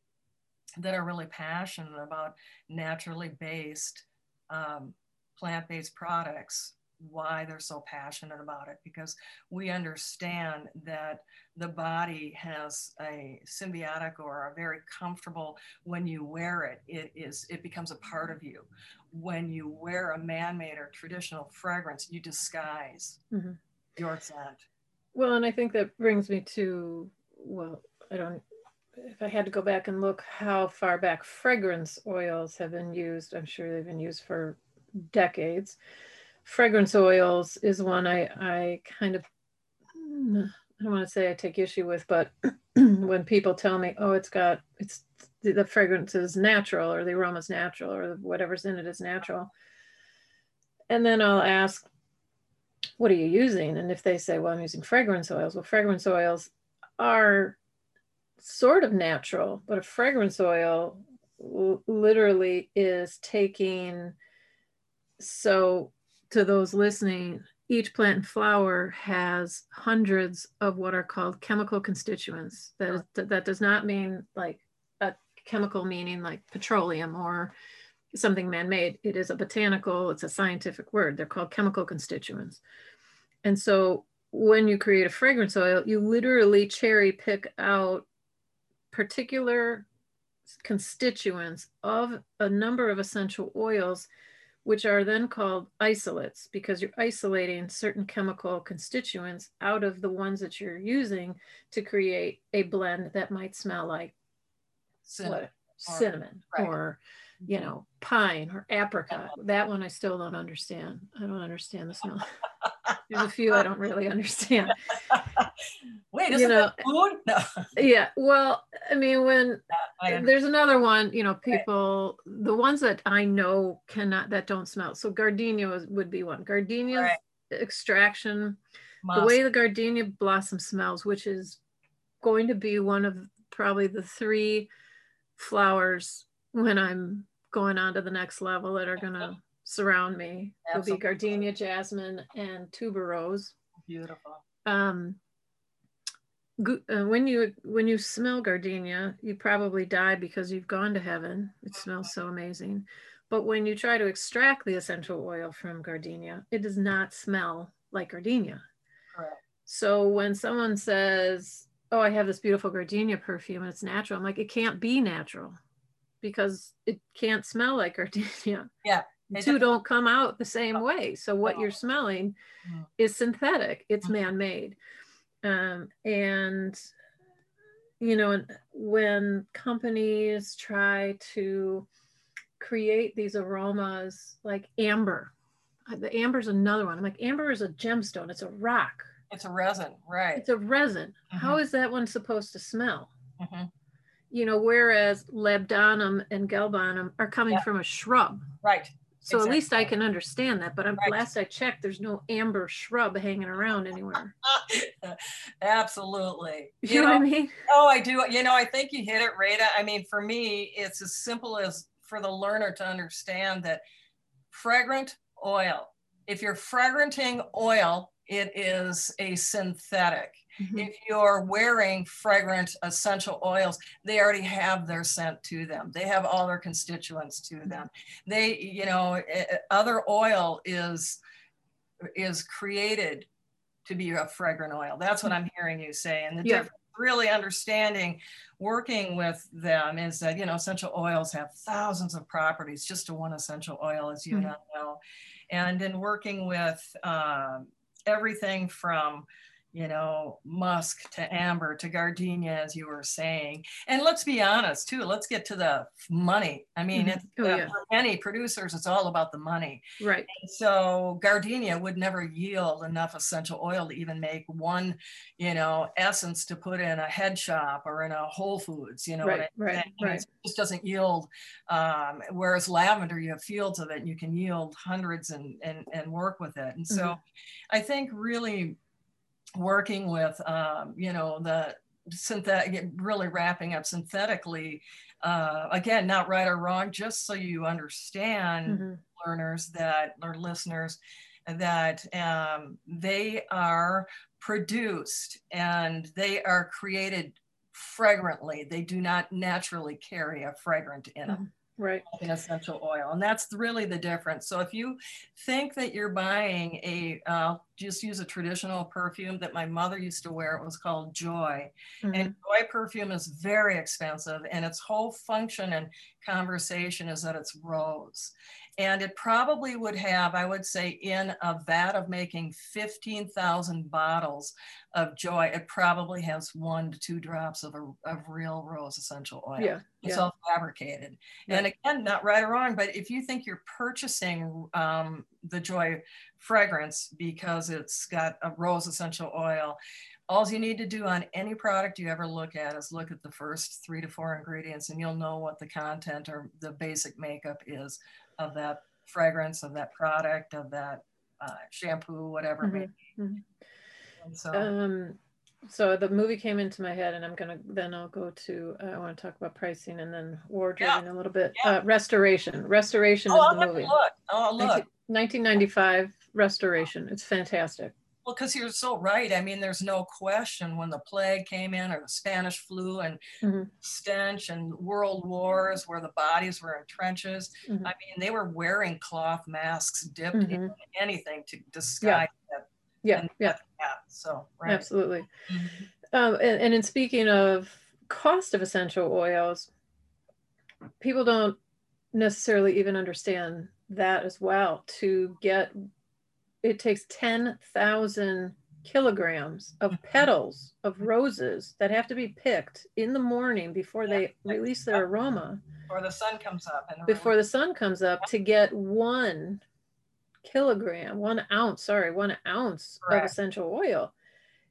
Speaker 2: that are really passionate about naturally based um, plant based products why they're so passionate about it. Because we understand that the body has a symbiotic or a very comfortable when you wear it it is it becomes a part of you. When you wear a man-made or traditional fragrance you disguise mm-hmm. your scent.
Speaker 1: Well and i think that brings me to well i don't if i had to go back and look how far back fragrance oils have been used i'm sure they've been used for decades fragrance oils is one I, I kind of, hmm, I don't want to say I take issue with, but when people tell me, oh, it's got, it's the fragrance is natural or the aroma is natural or whatever's in it is natural. And then I'll ask, what are you using? And if they say, well, I'm using fragrance oils, well, fragrance oils are sort of natural, but a fragrance oil literally is taking so to those listening, each plant and flower has hundreds of what are called chemical constituents. That, is, that does not mean like a chemical meaning like petroleum or something man-made. It is a botanical, it's a scientific word. They're called chemical constituents. And so when you create a fragrance oil, you literally cherry pick out particular constituents of a number of essential oils which are then called isolates because you're isolating certain chemical constituents out of the ones that you're using to create a blend that might smell like what, or, cinnamon right. or you know pine or apricot. That one i still don't understand. I don't understand the smell. There's a few i don't really understand.
Speaker 2: Wait is you know, food? No.
Speaker 1: yeah well i mean when there's another one you know people right. the ones that i know cannot that don't smell. So gardenia would be one. Gardenia right. extraction the way the gardenia blossom smells which is going to be one of probably the three flowers when i'm going on to the next level that are going to surround me It'll be gardenia jasmine and tuberose
Speaker 2: beautiful
Speaker 1: um uh, when you when you smell gardenia, you probably die because you've gone to heaven. It smells so amazing. But when you try to extract the essential oil from gardenia, it does not smell like gardenia. Correct. So when someone says, "Oh, I have this beautiful gardenia perfume and it's natural," I'm like, "It can't be natural because it can't smell like gardenia."
Speaker 2: Yeah.
Speaker 1: Two don't come out the same way. So what you're smelling mm. is synthetic. It's mm-hmm. man-made. Um, and, you know, when companies try to create these aromas like amber, uh, the amber is another one. I'm like, amber is a gemstone, it's a rock.
Speaker 2: It's a resin, right?
Speaker 1: It's a resin. Mm-hmm. How is that one supposed to smell? Mm-hmm. You know, whereas labdanum and galbanum are coming yeah. from a shrub.
Speaker 2: Right.
Speaker 1: So at least I can understand that. But I'm
Speaker 2: Right.
Speaker 1: last I checked, there's no amber shrub hanging around anywhere.
Speaker 2: Absolutely.
Speaker 1: You, know what I mean?
Speaker 2: Oh, I do. You know, I think you hit it, Rita. I mean, for me, it's as simple as for the learner to understand that fragrant oil, if you're fragranting oil, it is a synthetic.
Speaker 1: Mhm.
Speaker 2: If you're wearing fragrant essential oils, they already have their scent to them. They have all their constituents to them. They, you know, other oil is is created to be a fragrant oil. That's what I'm hearing you say. And the
Speaker 1: Yeah.
Speaker 2: difference, really understanding working with them is that, you know, essential oils have thousands of properties just to one essential oil, as you
Speaker 1: Mhm.
Speaker 2: know. And in working with um, everything from, you know, musk to amber to gardenia, as you were saying. And let's be honest too, let's get to the money. I mean,
Speaker 1: Mhm.
Speaker 2: it's,
Speaker 1: Oh,
Speaker 2: uh,
Speaker 1: yeah.
Speaker 2: for many producers, it's all about the money.
Speaker 1: Right.
Speaker 2: So gardenia would never yield enough essential oil to even make one, you know, essence to put in a head shop or in a Whole Foods, you know.
Speaker 1: Right.
Speaker 2: I'm
Speaker 1: Right. Right.
Speaker 2: It just doesn't yield. Um, whereas lavender, you have fields of it and you can yield hundreds and, and, and work with it. And so
Speaker 1: Mhm.
Speaker 2: I think really working with, um, you know, the synthetic, really wrapping up synthetically, uh, again, not right or wrong, just so you understand
Speaker 1: Mhm.
Speaker 2: learners that or listeners that um, they are produced and they are created fragrantly. They do not naturally carry a fragrant in them,
Speaker 1: Right.
Speaker 2: an essential oil. And that's really the difference. So if you think that you're buying a, uh, just use a traditional perfume that my mother used to wear, it was called Joy.
Speaker 1: Mhm.
Speaker 2: And joy perfume is very expensive, and its whole function and conversation is that it's rose. And it probably would have, I would say, in a vat of making 15,000 bottles of joy, it probably has one to two drops of, a, of real rose essential oil.
Speaker 1: Yeah.
Speaker 2: It's
Speaker 1: Yeah.
Speaker 2: all fabricated. And again, not right or wrong, but if you think you're purchasing um, the Joy fragrance because it's got a rose essential oil, all you need to do on any product you ever look at is look at the first three to four ingredients and you'll know what the content or the basic makeup is of that fragrance, of that product, of that uh, shampoo, whatever it may be.
Speaker 1: Mhm.
Speaker 2: So,
Speaker 1: Um, so the movie came into my head, and I'm gonna then I'll go to uh, I want to talk about pricing and then wardrobe in a little bit.
Speaker 2: Yeah.
Speaker 1: Uh, Restoration. Restoration
Speaker 2: oh,
Speaker 1: is
Speaker 2: I'll
Speaker 1: the movie.
Speaker 2: look. Oh, I'll look.
Speaker 1: 19 1995 Restoration. It's fantastic.
Speaker 2: Well, because you're so right. I mean, there's no question when the plague came in or the Spanish flu and
Speaker 1: Mhm.
Speaker 2: stench and world wars where the bodies were in trenches.
Speaker 1: Mhm.
Speaker 2: I mean, they were wearing cloth masks dipped in
Speaker 1: Mhm.
Speaker 2: anything to disguise.
Speaker 1: Yeah,
Speaker 2: and
Speaker 1: yeah,
Speaker 2: that. So, right.
Speaker 1: absolutely.
Speaker 2: Mhm.
Speaker 1: Um, and, and in speaking of cost of essential oils, people don't necessarily even understand that as well. To get, it takes 10,000 kilograms of
Speaker 2: Mhm.
Speaker 1: petals of roses that have to be picked in the morning before they release their aroma,
Speaker 2: Before the sun comes up. And
Speaker 1: before the sun comes up, to get one kilogram, one ounce, sorry, one ounce of essential oil.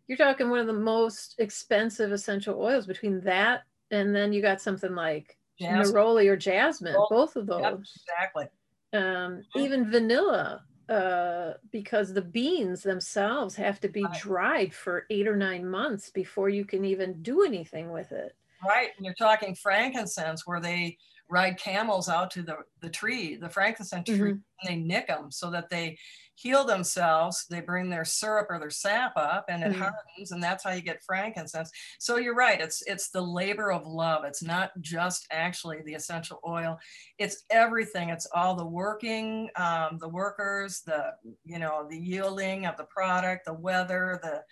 Speaker 1: You're talking one of the most expensive essential oils between that and then you got something like
Speaker 2: Jasmine.
Speaker 1: neroli or jasmine,
Speaker 2: Neroli,
Speaker 1: both of
Speaker 2: Yep,
Speaker 1: those.
Speaker 2: exactly.
Speaker 1: Um, even vanilla, uh, because the beans themselves have to be
Speaker 2: Right.
Speaker 1: dried for eight or nine months before you can even do anything with it.
Speaker 2: Right. And you're talking frankincense where they ride camels out to the, the tree, the frankincense tree,
Speaker 1: Mhm.
Speaker 2: and they nick them so that they heal themselves. They bring their syrup or their sap up and it
Speaker 1: Mhm.
Speaker 2: hardens, and that's how you get frankincense. So you're right. It's it's the labor of love. It's not just actually the essential oil. It's everything. It's all the working, um, the workers, the you know, the yielding of the product, the weather, the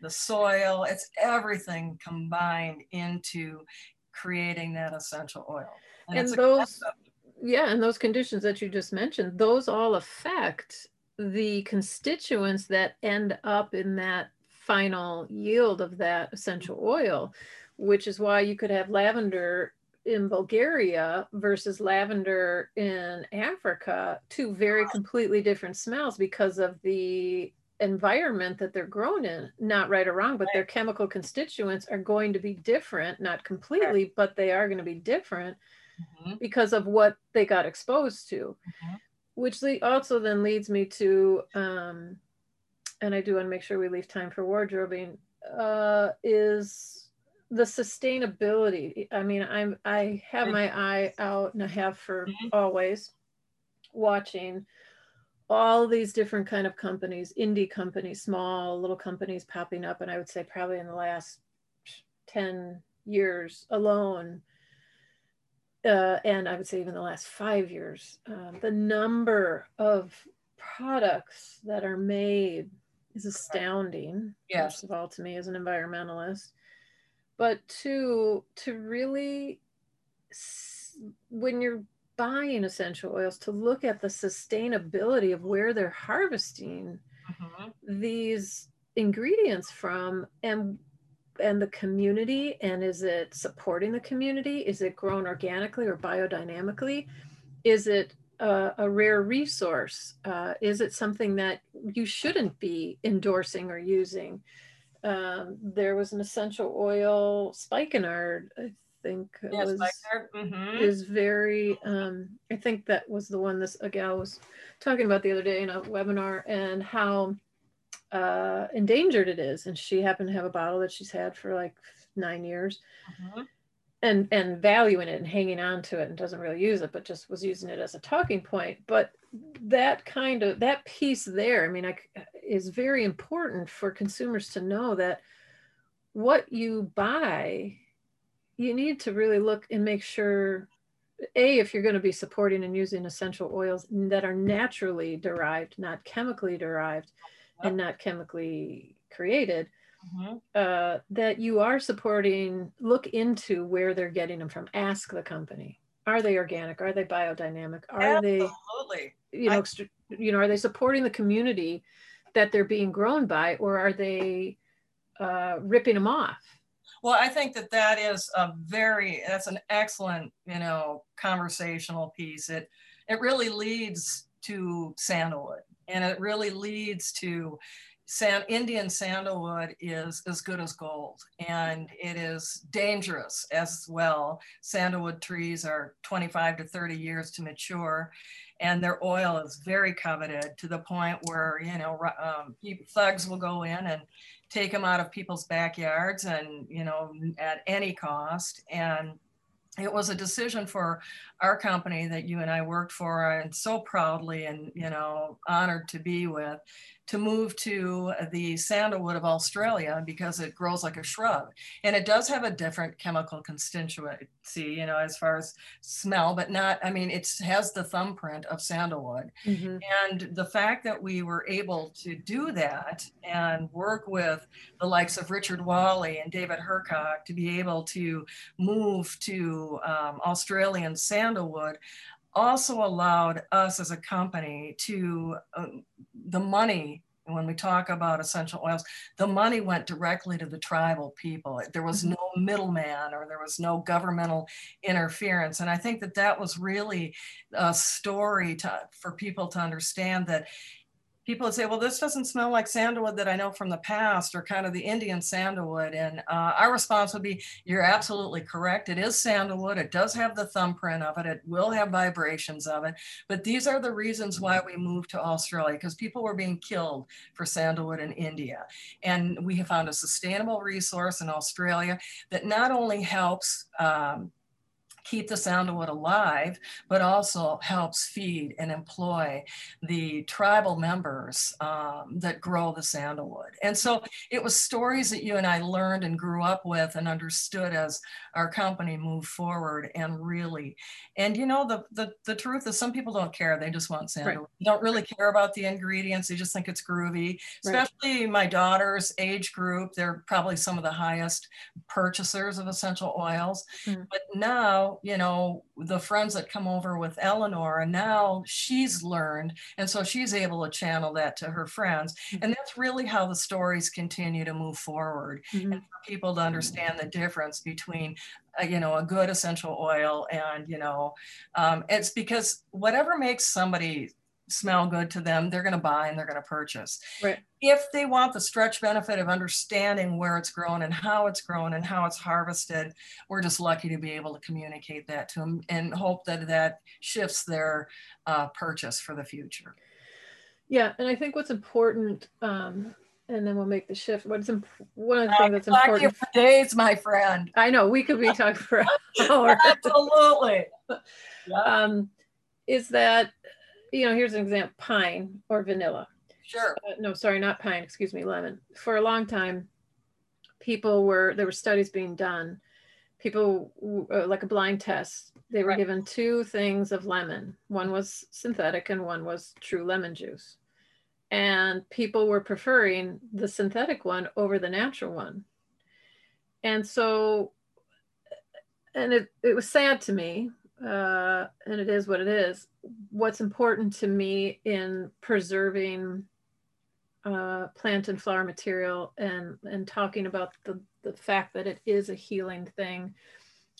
Speaker 2: the soil. It's everything combined into creating that essential oil.
Speaker 1: And
Speaker 2: it's
Speaker 1: those-. Yeah, and those conditions that you just mentioned, those all affect the constituents that end up in that final yield of that essential oil, which is why you could have lavender in Bulgaria versus lavender in Africa, two very completely different smells because of the environment that they're grown in. Not right or wrong, but their chemical constituents are going to be different, not completely, but they are going to be different
Speaker 2: Mhm,
Speaker 1: because of what they got exposed to.
Speaker 2: mhm.
Speaker 1: Which also then leads me to, um, and I do want to make sure we leave time for wardrobing, uh, is the sustainability. I mean, I'm I have my eye out and I have for mm-hmm. always watching all these different kind of companies, indie companies, small little companies popping up, and I would say probably in the last 10 years alone, uh, and I would say even the last five years, um, the number of products that are made is astounding.
Speaker 2: Yes.
Speaker 1: First of all, to me as an environmentalist, but two, to really, when you're buying essential oils, to look at the sustainability of where they're harvesting mm-hmm. these ingredients from and and the community and is it supporting the community? Is it grown organically or biodynamically? Is it a, a rare resource? Uh, is it something that you shouldn't be endorsing or using? Um, there was an essential oil spikenard i think
Speaker 2: yes, was mm-hmm.
Speaker 1: is very um, i think that was the one this a gal was talking about the other day in a webinar and how uh, endangered it is. And she happened to have a bottle that she's had for like nine years. Uh-huh. And, and valuing it and hanging on to it and doesn't really use it, but just was using it as a talking point. But that kind of that piece there, I mean, I, is very important for consumers to know that what you buy, you need to really look and make sure a if you're going to be supporting and using essential oils that are naturally derived not chemically derived and not chemically created, mm-hmm. uh, that you are supporting, look into where they're getting them from. Ask the company. Are they organic? Are they biodynamic? Are
Speaker 2: Absolutely.
Speaker 1: they, you know, I, you know, are they supporting the community that they're being grown by, or are they uh, ripping them off?
Speaker 2: Well, I think that that is a very that's an excellent you know conversational piece. It it really leads to sandalwood and it really leads to sand, Indian sandalwood is as good as gold and it is dangerous as well. Sandalwood trees are 25 to 30 years to mature and their oil is very coveted to the point where, you know, um, thugs will go in and take them out of people's backyards and, you know, at any cost. And it was a decision for our company that you and I worked for and so proudly and you know honored to be with to move to the sandalwood of Australia because it grows like a shrub. And it does have a different chemical constituency, you know, as far as smell, but not, I mean, it has the thumbprint of sandalwood. Mm-hmm. And the fact that we were able to do that and work with the likes of Richard Walley and David Hercock to be able to move to um, Australian sandalwood also allowed us as a company to um, the money when we talk about essential oils the money went directly to the tribal people there was mm-hmm. no middleman or there was no governmental interference and i think that that was really a story to, for people to understand that people would say, well, this doesn't smell like sandalwood that I know from the past or kind of the Indian sandalwood. And uh, our response would be, you're absolutely correct. It is sandalwood. It does have the thumbprint of it. It will have vibrations of it. But these are the reasons why we moved to Australia because people were being killed for sandalwood in India. And we have found a sustainable resource in Australia that not only helps um, keep the sandalwood alive, but also helps feed and employ the tribal members um, that grow the sandalwood. And so it was stories that you and I learned and grew up with and understood as our company moved forward and really, and you know, the, the, the truth is some people don't care. They just want sandalwood. Right. They don't really care about the ingredients. They just think it's groovy, especially right. my daughter's age group. They're probably some of the highest purchasers of essential oils. Mm. But now you know, the friends that come over with Eleanor, and now she's learned. And so she's able to channel that to her friends. Mm-hmm. And that's really how the stories continue to move forward mm-hmm. and for people to understand the difference between uh, you know a good essential oil and you know um, it's because whatever makes somebody smell good to them, they're going to buy and they're going to purchase.
Speaker 1: Right.
Speaker 2: If they want the stretch benefit of understanding where it's grown and how it's grown and how it's harvested, we're just lucky to be able to communicate that to them and hope that that shifts their uh, purchase for the future.
Speaker 1: Yeah, and I think what's important, um, and then we'll make the shift. What's imp- one of the things that's important
Speaker 2: for days, my friend.
Speaker 1: I know we could be talking for hours.
Speaker 2: Absolutely.
Speaker 1: Yeah. Um, is that you know, here's an example pine or vanilla.
Speaker 2: Sure.
Speaker 1: Uh, no, sorry, not pine, excuse me, lemon. For a long time, people were, there were studies being done. People, uh, like a blind test, they were right. given two things of lemon. One was synthetic and one was true lemon juice. And people were preferring the synthetic one over the natural one. And so, and it, it was sad to me uh, and it is what it is. What's important to me in preserving uh, plant and flower material and and talking about the the fact that it is a healing thing,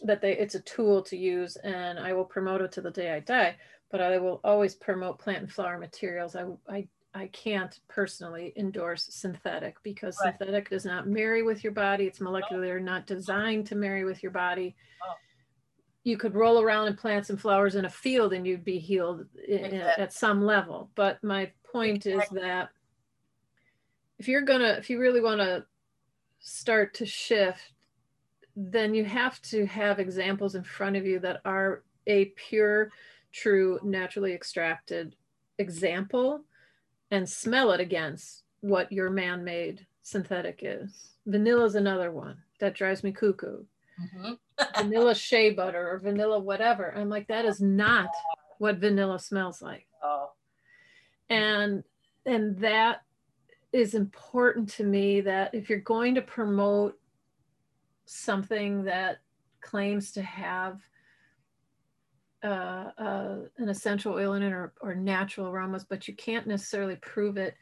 Speaker 1: that they it's a tool to use, and I will promote it to the day I die. But I will always promote plant and flower materials. I I I can't personally endorse synthetic because right. synthetic does not marry with your body. It's molecular, not designed to marry with your body. Oh you could roll around and plant some flowers in a field and you'd be healed in, at some level. But my point is that if you're gonna, if you really want to start to shift, then you have to have examples in front of you that are a pure, true, naturally extracted example and smell it against what your man-made synthetic is. Vanilla is another one that drives me cuckoo. Mm-hmm. Vanilla shea butter or vanilla whatever. I'm like, that is not what vanilla smells like.
Speaker 2: Oh.
Speaker 1: And and that is important to me that if you're going to promote something that claims to have uh, uh, an essential oil in it or, or natural aromas, but you can't necessarily prove it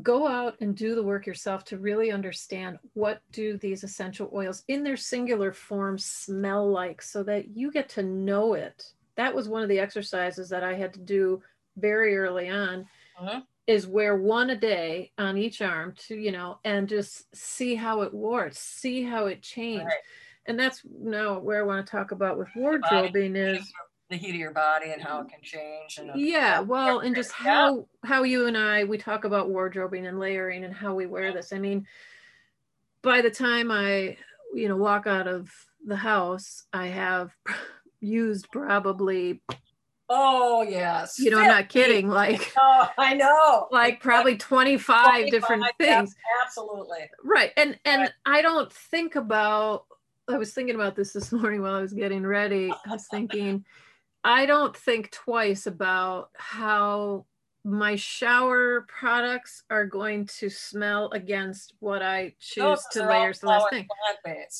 Speaker 1: go out and do the work yourself to really understand what do these essential oils in their singular form smell like so that you get to know it that was one of the exercises that i had to do very early on uh-huh. is wear one a day on each arm to you know and just see how it wore see how it changed right. and that's now where i want to talk about with wardrobing is
Speaker 2: the heat of your body and how it mm-hmm. can change and uh,
Speaker 1: yeah well and just how yeah. how you and i we talk about wardrobing and layering and how we wear this i mean by the time i you know walk out of the house i have used probably
Speaker 2: oh yes
Speaker 1: you know 50. i'm not kidding like
Speaker 2: oh i know
Speaker 1: like probably 25, 25 different things
Speaker 2: absolutely
Speaker 1: right and and right. i don't think about I was thinking about this this morning while I was getting ready. I was thinking, I don't think twice about how my shower products are going to smell against what I choose to layer the last thing.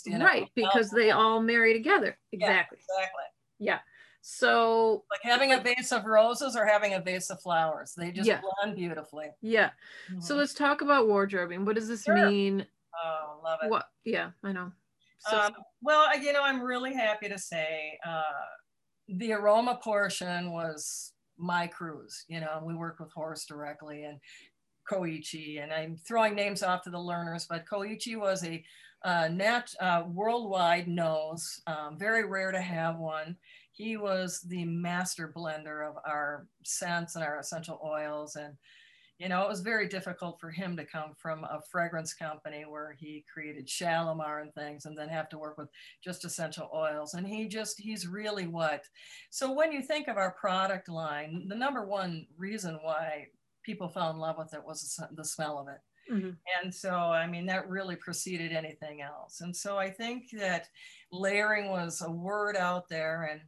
Speaker 1: You know? Right, because they all marry together. Exactly.
Speaker 2: Yeah, exactly.
Speaker 1: Yeah. So
Speaker 2: like having a vase of roses or having a vase of flowers. They just yeah. blend beautifully.
Speaker 1: Yeah. Mm-hmm. So let's talk about wardrobing. What does this sure. mean?
Speaker 2: Oh, love it.
Speaker 1: What yeah, I know.
Speaker 2: So, um, well, you know, I'm really happy to say uh, the aroma portion was my cruise. You know, we work with Horst directly and Koichi, and I'm throwing names off to the learners, but Koichi was a uh, uh, worldwide nose, um, very rare to have one. He was the master blender of our scents and our essential oils and you know, it was very difficult for him to come from a fragrance company where he created Shalimar and things and then have to work with just essential oils. And he just, he's really what. So when you think of our product line, the number one reason why people fell in love with it was the smell of it. Mm-hmm. And so, I mean, that really preceded anything else. And so I think that layering was a word out there and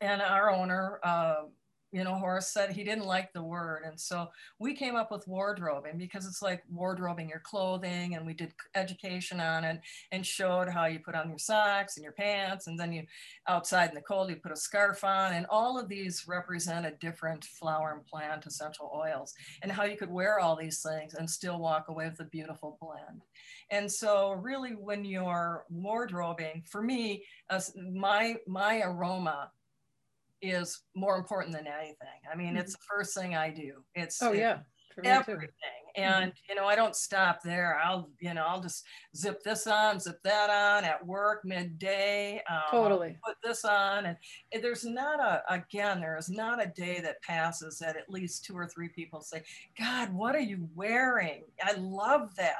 Speaker 2: and our owner, uh, you know, Horst said he didn't like the word. And so we came up with wardrobing because it's like wardrobing your clothing. And we did education on it and showed how you put on your socks and your pants. And then you outside in the cold, you put a scarf on. And all of these represent a different flower and plant essential oils and how you could wear all these things and still walk away with a beautiful blend. And so really when you're wardrobing, for me, uh, my, my aroma is more important than anything. I mean, mm-hmm. it's the first thing I do. It's
Speaker 1: oh yeah,
Speaker 2: everything. Mm-hmm. And you know, I don't stop there. I'll you know, I'll just zip this on, zip that on at work midday.
Speaker 1: Um, totally.
Speaker 2: Put this on, and there's not a again, there is not a day that passes that at least two or three people say, "God, what are you wearing?" I love that.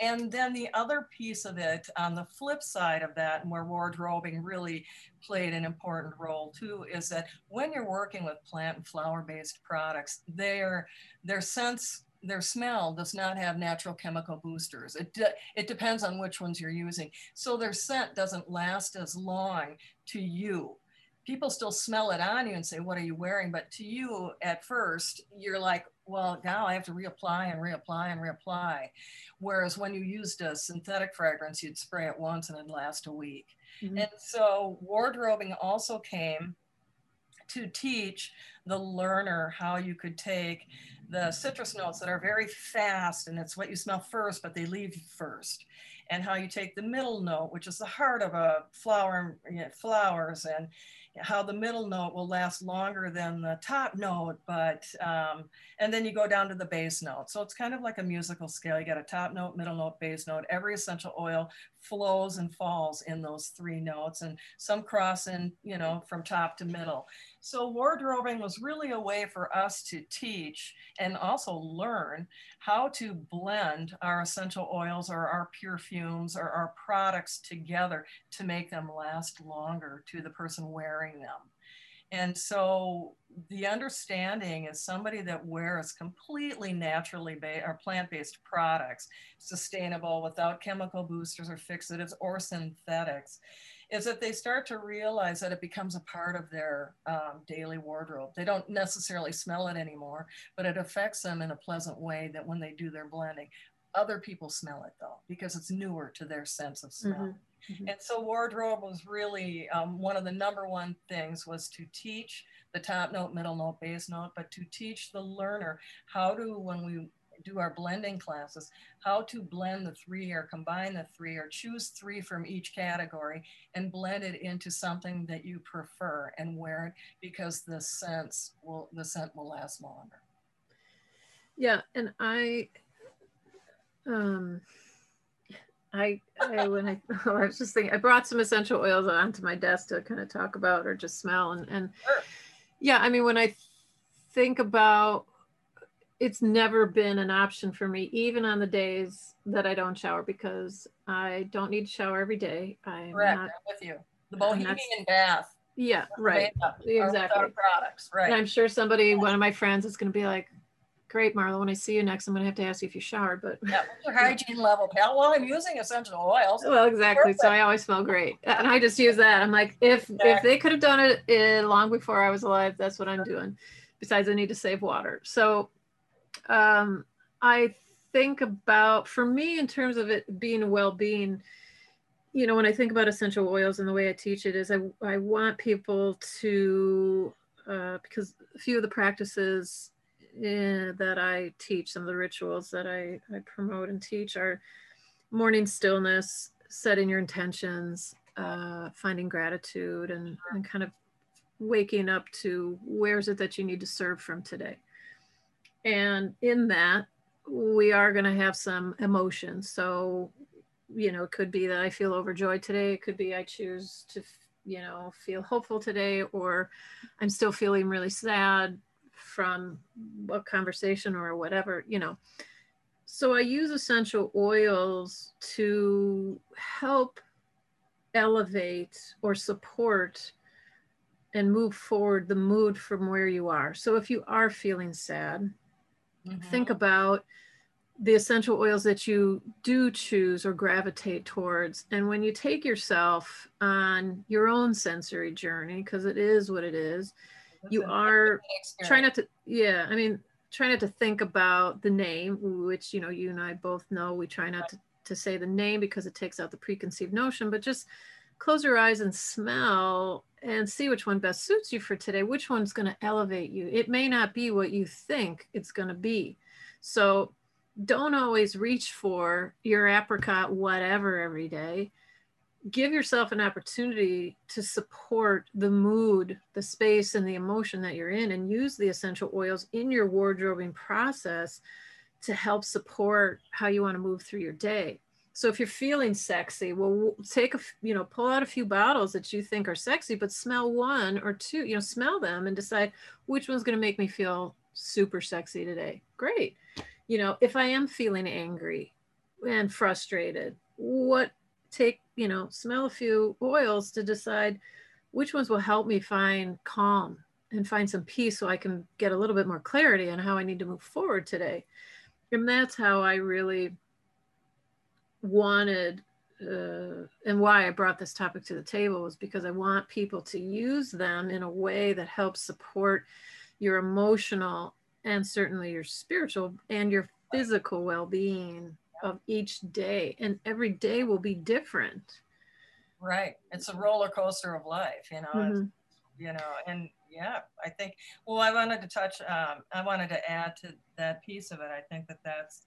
Speaker 2: And then the other piece of it, on the flip side of that, and where wardrobing really played an important role too is that when you're working with plant and flower based products their their sense their smell does not have natural chemical boosters. It, de it depends on which ones you're using. So their scent doesn't last as long to you. People still smell it on you and say, what are you wearing? But to you at first, you're like, well, now I have to reapply and reapply and reapply. Whereas when you used a synthetic fragrance, you'd spray it once and it'd last a week. Mm-hmm. And so wardrobing also came to teach the learner how you could take the citrus notes that are very fast and it's what you smell first, but they leave first. And how you take the middle note, which is the heart of a flower, you know, flowers, and how the middle note will last longer than the top note, but, um, and then you go down to the base note. So it's kind of like a musical scale. You got a top note, middle note, base note. Every essential oil flows and falls in those three notes and some cross in, you know, from top to middle. So wardrobing was really a way for us to teach and also learn how to blend our essential oils or our perfumes or our products together to make them last longer to the person wearing them. And so the understanding is somebody that wears completely naturally based or plant-based products, sustainable without chemical boosters or fixatives or synthetics, is that they start to realize that it becomes a part of their um, daily wardrobe. They don't necessarily smell it anymore, but it affects them in a pleasant way that when they do their blending, other people smell it though, because it's newer to their sense of smell. Mm-hmm. Mm-hmm. And so wardrobe was really um, one of the number one things was to teach the top note, middle note, base note, but to teach the learner how to, when we do our blending classes, how to blend the three or combine the three or choose three from each category and blend it into something that you prefer and wear it because the scents will, the scent will last longer.
Speaker 1: Yeah. And I, um, I, I when I, oh, I was just thinking, I brought some essential oils onto my desk to kind of talk about or just smell and, and sure. yeah, I mean, when I think about it's never been an option for me, even on the days that I don't shower, because I don't need to shower every day. I'm
Speaker 2: Correct. Not, I'm with you. The Bohemian bath.
Speaker 1: Yeah, right. Exactly.
Speaker 2: Products, right.
Speaker 1: And I'm sure somebody, one of my friends, is going to be like, "Great, Marla. When I see you next, I'm going to have to ask you if you showered." But
Speaker 2: yeah, what's your hygiene level, pal? Well, I'm using essential oils.
Speaker 1: Well, exactly. Perfect. So I always smell great, and I just use that. I'm like, if exactly. if they could have done it uh, long before I was alive, that's what I'm doing. Besides, I need to save water. So um, I think about, for me, in terms of it being well-being, you know, when I think about essential oils and the way I teach it is I, I want people to, uh, because a few of the practices uh, that I teach, some of the rituals that I, I promote and teach are morning stillness, setting your intentions, uh, finding gratitude and, and kind of waking up to where's it that you need to serve from today. And in that, we are going to have some emotions. So, you know, it could be that I feel overjoyed today. It could be I choose to, you know, feel hopeful today, or I'm still feeling really sad from a conversation or whatever, you know. So I use essential oils to help elevate or support and move forward the mood from where you are. So if you are feeling sad, mm-hmm. think about the essential oils that you do choose or gravitate towards. And when you take yourself on your own sensory journey, because it is what it is, you are trying not to, yeah, I mean, try not to think about the name, which, you know, you and I both know we try not to, to say the name because it takes out the preconceived notion, but just close your eyes and smell and see which one best suits you for today, which one's going to elevate you. It may not be what you think it's going to be. So don't always reach for your apricot whatever every day. Give yourself an opportunity to support the mood, the space, and the emotion that you're in, and use the essential oils in your wardrobing process to help support how you want to move through your day. So if you're feeling sexy, well, take a, you know, pull out a few bottles that you think are sexy, but smell one or two, you know, smell them and decide which one's going to make me feel super sexy today. Great. You know, if I am feeling angry and frustrated, what take, you know, smell a few oils to decide which ones will help me find calm and find some peace so I can get a little bit more clarity on how I need to move forward today. And that's how I really wanted uh, and why I brought this topic to the table was because I want people to use them in a way that helps support your emotional and certainly your spiritual and your physical well being of each day. And every day will be different.
Speaker 2: Right. It's a roller coaster of life, you know, mm-hmm. you know, and yeah, I think, well, I wanted to touch, um, I wanted to add to that piece of it. I think that that's,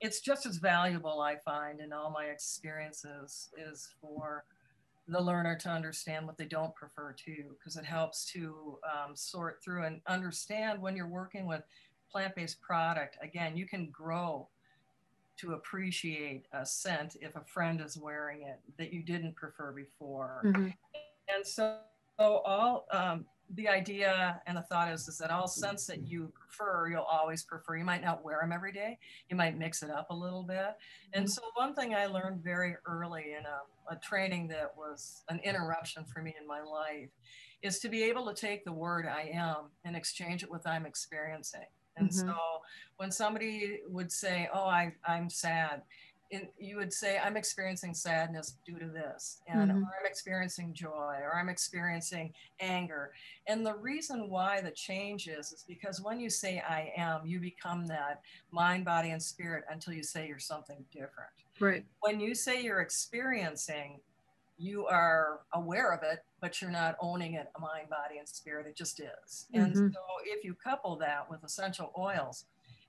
Speaker 2: it's just as valuable, I find, in all my experiences, is for the learner to understand what they don't prefer too, because it helps to um, sort through and understand when you're working with plant-based product. Again, you can grow to appreciate a scent if a friend is wearing it that you didn't prefer before. Mm-hmm. And so, so all um, the idea and the thought is is that all scents that you prefer you'll always prefer you might not wear them every day you might mix it up a little bit and mm-hmm. so one thing i learned very early in a, a training that was an interruption for me in my life is to be able to take the word i am and exchange it with i'm experiencing and mm-hmm. so when somebody would say oh I, i'm sad you would say, I'm experiencing sadness due to this, and mm-hmm. I'm experiencing joy, or I'm experiencing anger. And the reason why the change is, is because when you say I am, you become that mind, body, and spirit until you say you're something different.
Speaker 1: Right.
Speaker 2: When you say you're experiencing, you are aware of it, but you're not owning it, mind, body, and spirit. It just is. Mm-hmm. And so if you couple that with essential oils,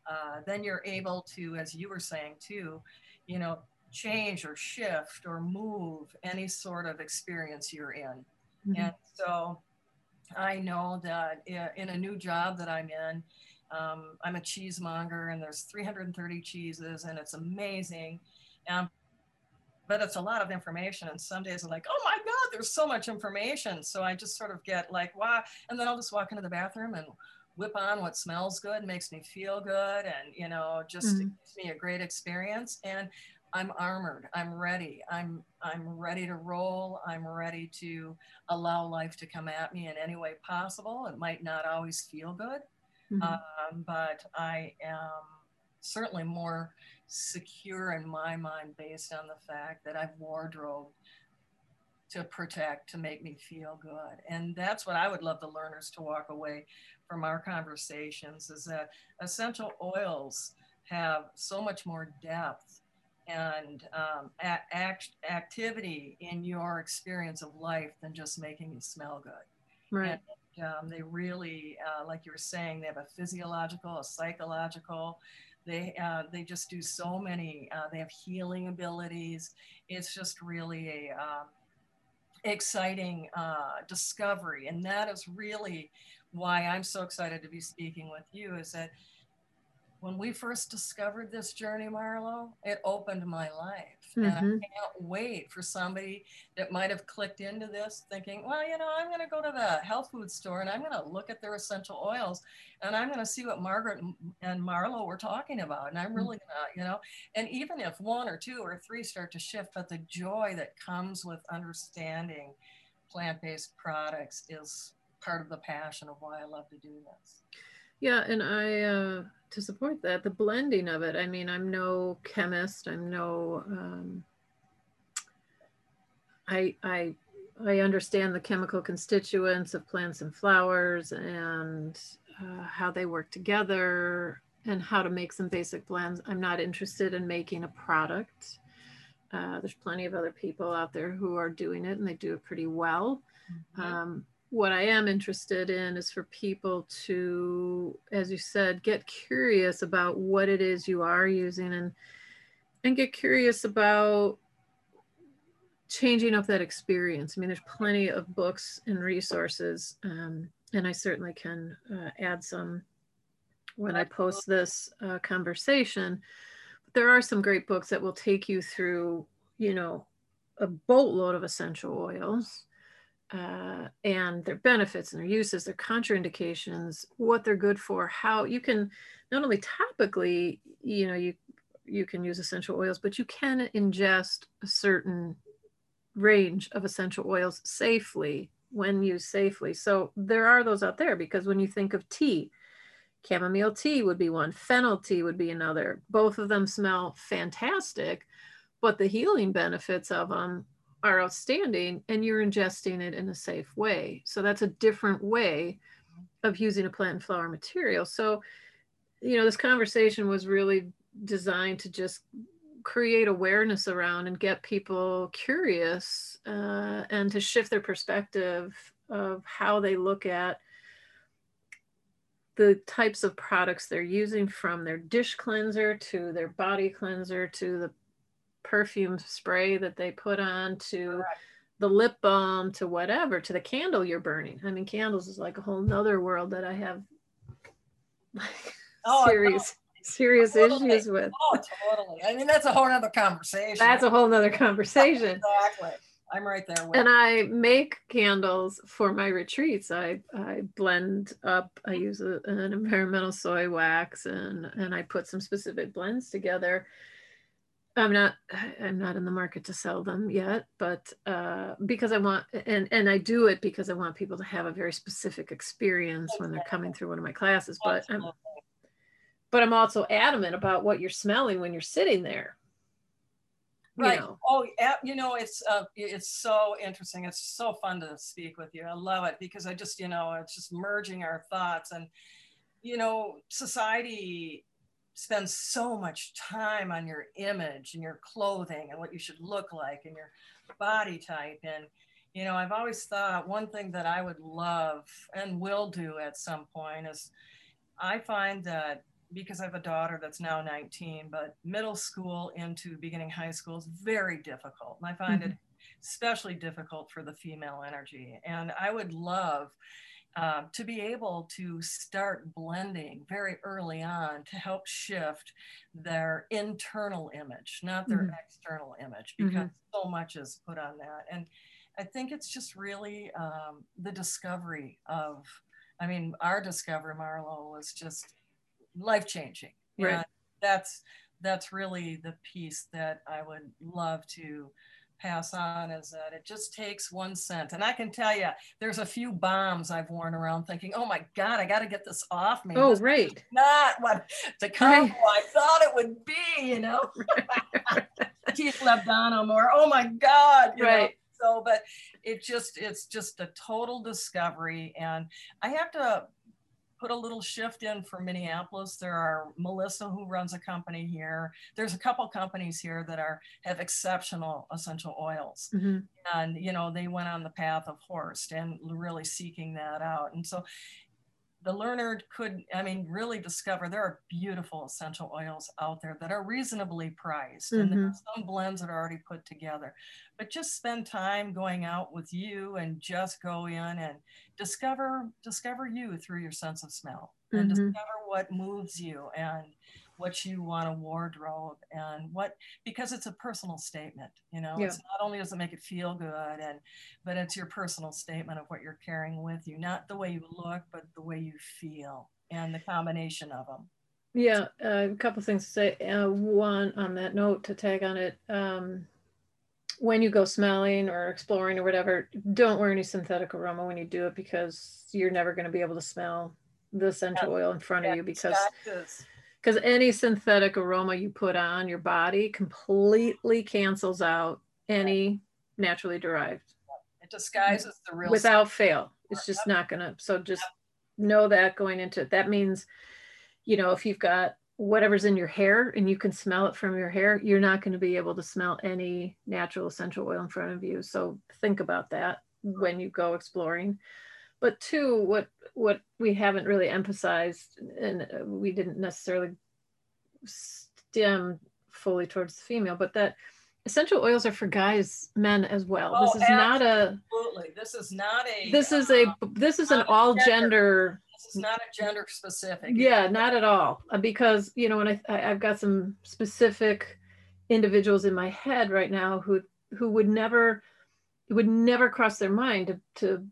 Speaker 2: uh, then you're able to, as you were saying too, you know, change or shift or move any sort of experience you're in. Mm-hmm. And so I know that in a new job that I'm in, um, I'm a cheesemonger and there's 330 cheeses and it's amazing. Um, but it's a lot of information. And some days I'm like, oh my God, there's so much information. So I just sort of get like, wow. And then I'll just walk into the bathroom and whip on what smells good, makes me feel good, and you know, just mm-hmm. gives me a great experience. And I'm armored. I'm ready. I'm I'm ready to roll. I'm ready to allow life to come at me in any way possible. It might not always feel good, mm-hmm. um, but I am certainly more secure in my mind based on the fact that I've wardrobe to protect, to make me feel good. And that's what I would love the learners to walk away from our conversations is that essential oils have so much more depth and um, act, activity in your experience of life than just making you smell good.
Speaker 1: Right.
Speaker 2: And, um, they really, uh, like you were saying, they have a physiological, a psychological. They uh, they just do so many. Uh, they have healing abilities. It's just really a um, exciting uh, discovery, and that is really why I'm so excited to be speaking with you is that when we first discovered this journey, Marlo, it opened my life. Mm-hmm. And I mm-hmm. can't wait for somebody that might have clicked into this thinking, well, you know, I'm going to go to the health food store and I'm going to look at their essential oils and I'm going to see what Margaret and Marlo were talking about. And I'm mm. really going to, you know, and even if one or two or three start to shift, but the joy that comes with understanding plant based products is part of the passion of why I love to do this.
Speaker 1: Yeah, and I uh, to support that the blending of it. I mean, I'm no chemist. I'm no. Um, I I I understand the chemical constituents of plants and flowers and uh, how they work together and how to make some basic blends. I'm not interested in making a product. Uh, there's plenty of other people out there who are doing it and they do it pretty well. Mm-hmm. Um, what I am interested in is for people to, as you said, get curious about what it is you are using and and get curious about changing up that experience. I mean, there's plenty of books and resources, um, and I certainly can uh, add some when I post this uh, conversation. But there are some great books that will take you through, you know, a boatload of essential oils uh, and their benefits and their uses, their contraindications, what they're good for, how you can not only topically, you know, you you can use essential oils, but you can ingest a certain range of essential oils safely when used safely. So there are those out there because when you think of tea, chamomile tea would be one, fennel tea would be another. Both of them smell fantastic, but the healing benefits of them are outstanding and you're ingesting it in a safe way. So that's a different way of using a plant and flower material. So, you know, this conversation was really designed to just create awareness around and get people curious uh, and to shift their perspective of how they look at the types of products they're using from their dish cleanser to their body cleanser to the perfume spray that they put on to Correct. the lip balm to whatever to the candle you're burning i mean candles is like a whole nother world that i have like oh, serious serious totally. issues with.
Speaker 2: Oh, totally. I mean, that's a whole other conversation.
Speaker 1: That's a whole other conversation.
Speaker 2: exactly. I'm right there.
Speaker 1: and I make candles for my retreats. I, I blend up, I use a, an environmental soy wax and, and I put some specific blends together. I'm not I'm not in the market to sell them yet, but uh, because I want and and I do it because I want people to have a very specific experience when they're coming through one of my classes. But I'm but I'm also adamant about what you're smelling when you're sitting there.
Speaker 2: Right. know. Oh, you know, it's uh, it's so interesting. It's so fun to speak with you. I love it because I just, you know, it's just merging our thoughts and, you know, society spends so much time on your image and your clothing and what you should look like and your body type and you know i've always thought one thing that i would love and will do at some point is i find that because I have a daughter that's now 19, but middle school into beginning high school is very difficult. And I find mm-hmm. it especially difficult for the female energy. And I would love uh, to be able to start blending very early on to help shift their internal image, not their mm-hmm. external image, because mm-hmm. so much is put on that. And I think it's just really um, the discovery of, I mean, our discovery, Marlo, was just life changing. Right. And that's that's really the piece that I would love to pass on is that it just takes one scent. And I can tell you, there's a few bombs I've worn around thinking, oh my God, I got to get this off me.
Speaker 1: Oh,
Speaker 2: this
Speaker 1: right.
Speaker 2: Not what the combo right. I thought it would be, you know. Keith Lebdano more, oh my God. right. Know? So, but it just, it's just a total discovery. And I have to put a little shift in for Minneapolis. There are Melissa who runs a company here. There's a couple companies here that are have exceptional essential oils, mm-hmm. and you know they went on the path of Horst and really seeking that out. And so the learner could, I mean, really discover there are beautiful essential oils out there that are reasonably priced. Mm-hmm. And there are mm-hmm. some blends that are already put together. But just spend time going out with you and just go in and discover discover you through your sense of smell and mm-hmm. discover what moves you and what you want a wardrobe and what because it's a personal statement you know yeah. it's not only does it make it feel good and but it's your personal statement of what you're carrying with you not the way you look but the way you feel and the combination of them
Speaker 1: yeah uh, a couple things to say uh, one on that note to tag on it um, when you go smelling or exploring or whatever don't wear any synthetic aroma when you do it because you're never going to be able to smell the essential yeah. oil in front yeah, of you because because any synthetic aroma you put on your body completely cancels out any naturally derived.
Speaker 2: It disguises the real
Speaker 1: without fail. It's just not gonna. So just know that going into it. That means, you know, if you've got whatever's in your hair and you can smell it from your hair, you're not going to be able to smell any natural essential oil in front of you. So think about that when you go exploring. But two, what what we haven't really emphasized, and uh, we didn't necessarily stem fully towards the female, but that essential oils are for guys, men as well.
Speaker 2: Oh,
Speaker 1: this is not a
Speaker 2: Absolutely. This is not a.
Speaker 1: this is a
Speaker 2: uh,
Speaker 1: this is an all
Speaker 2: gender.
Speaker 1: gender
Speaker 2: This is not a gender specific.
Speaker 1: yeah not at all Uh, because you know when I, I i've got some specific individuals in my head right now who who would never it would never cross their mind to, to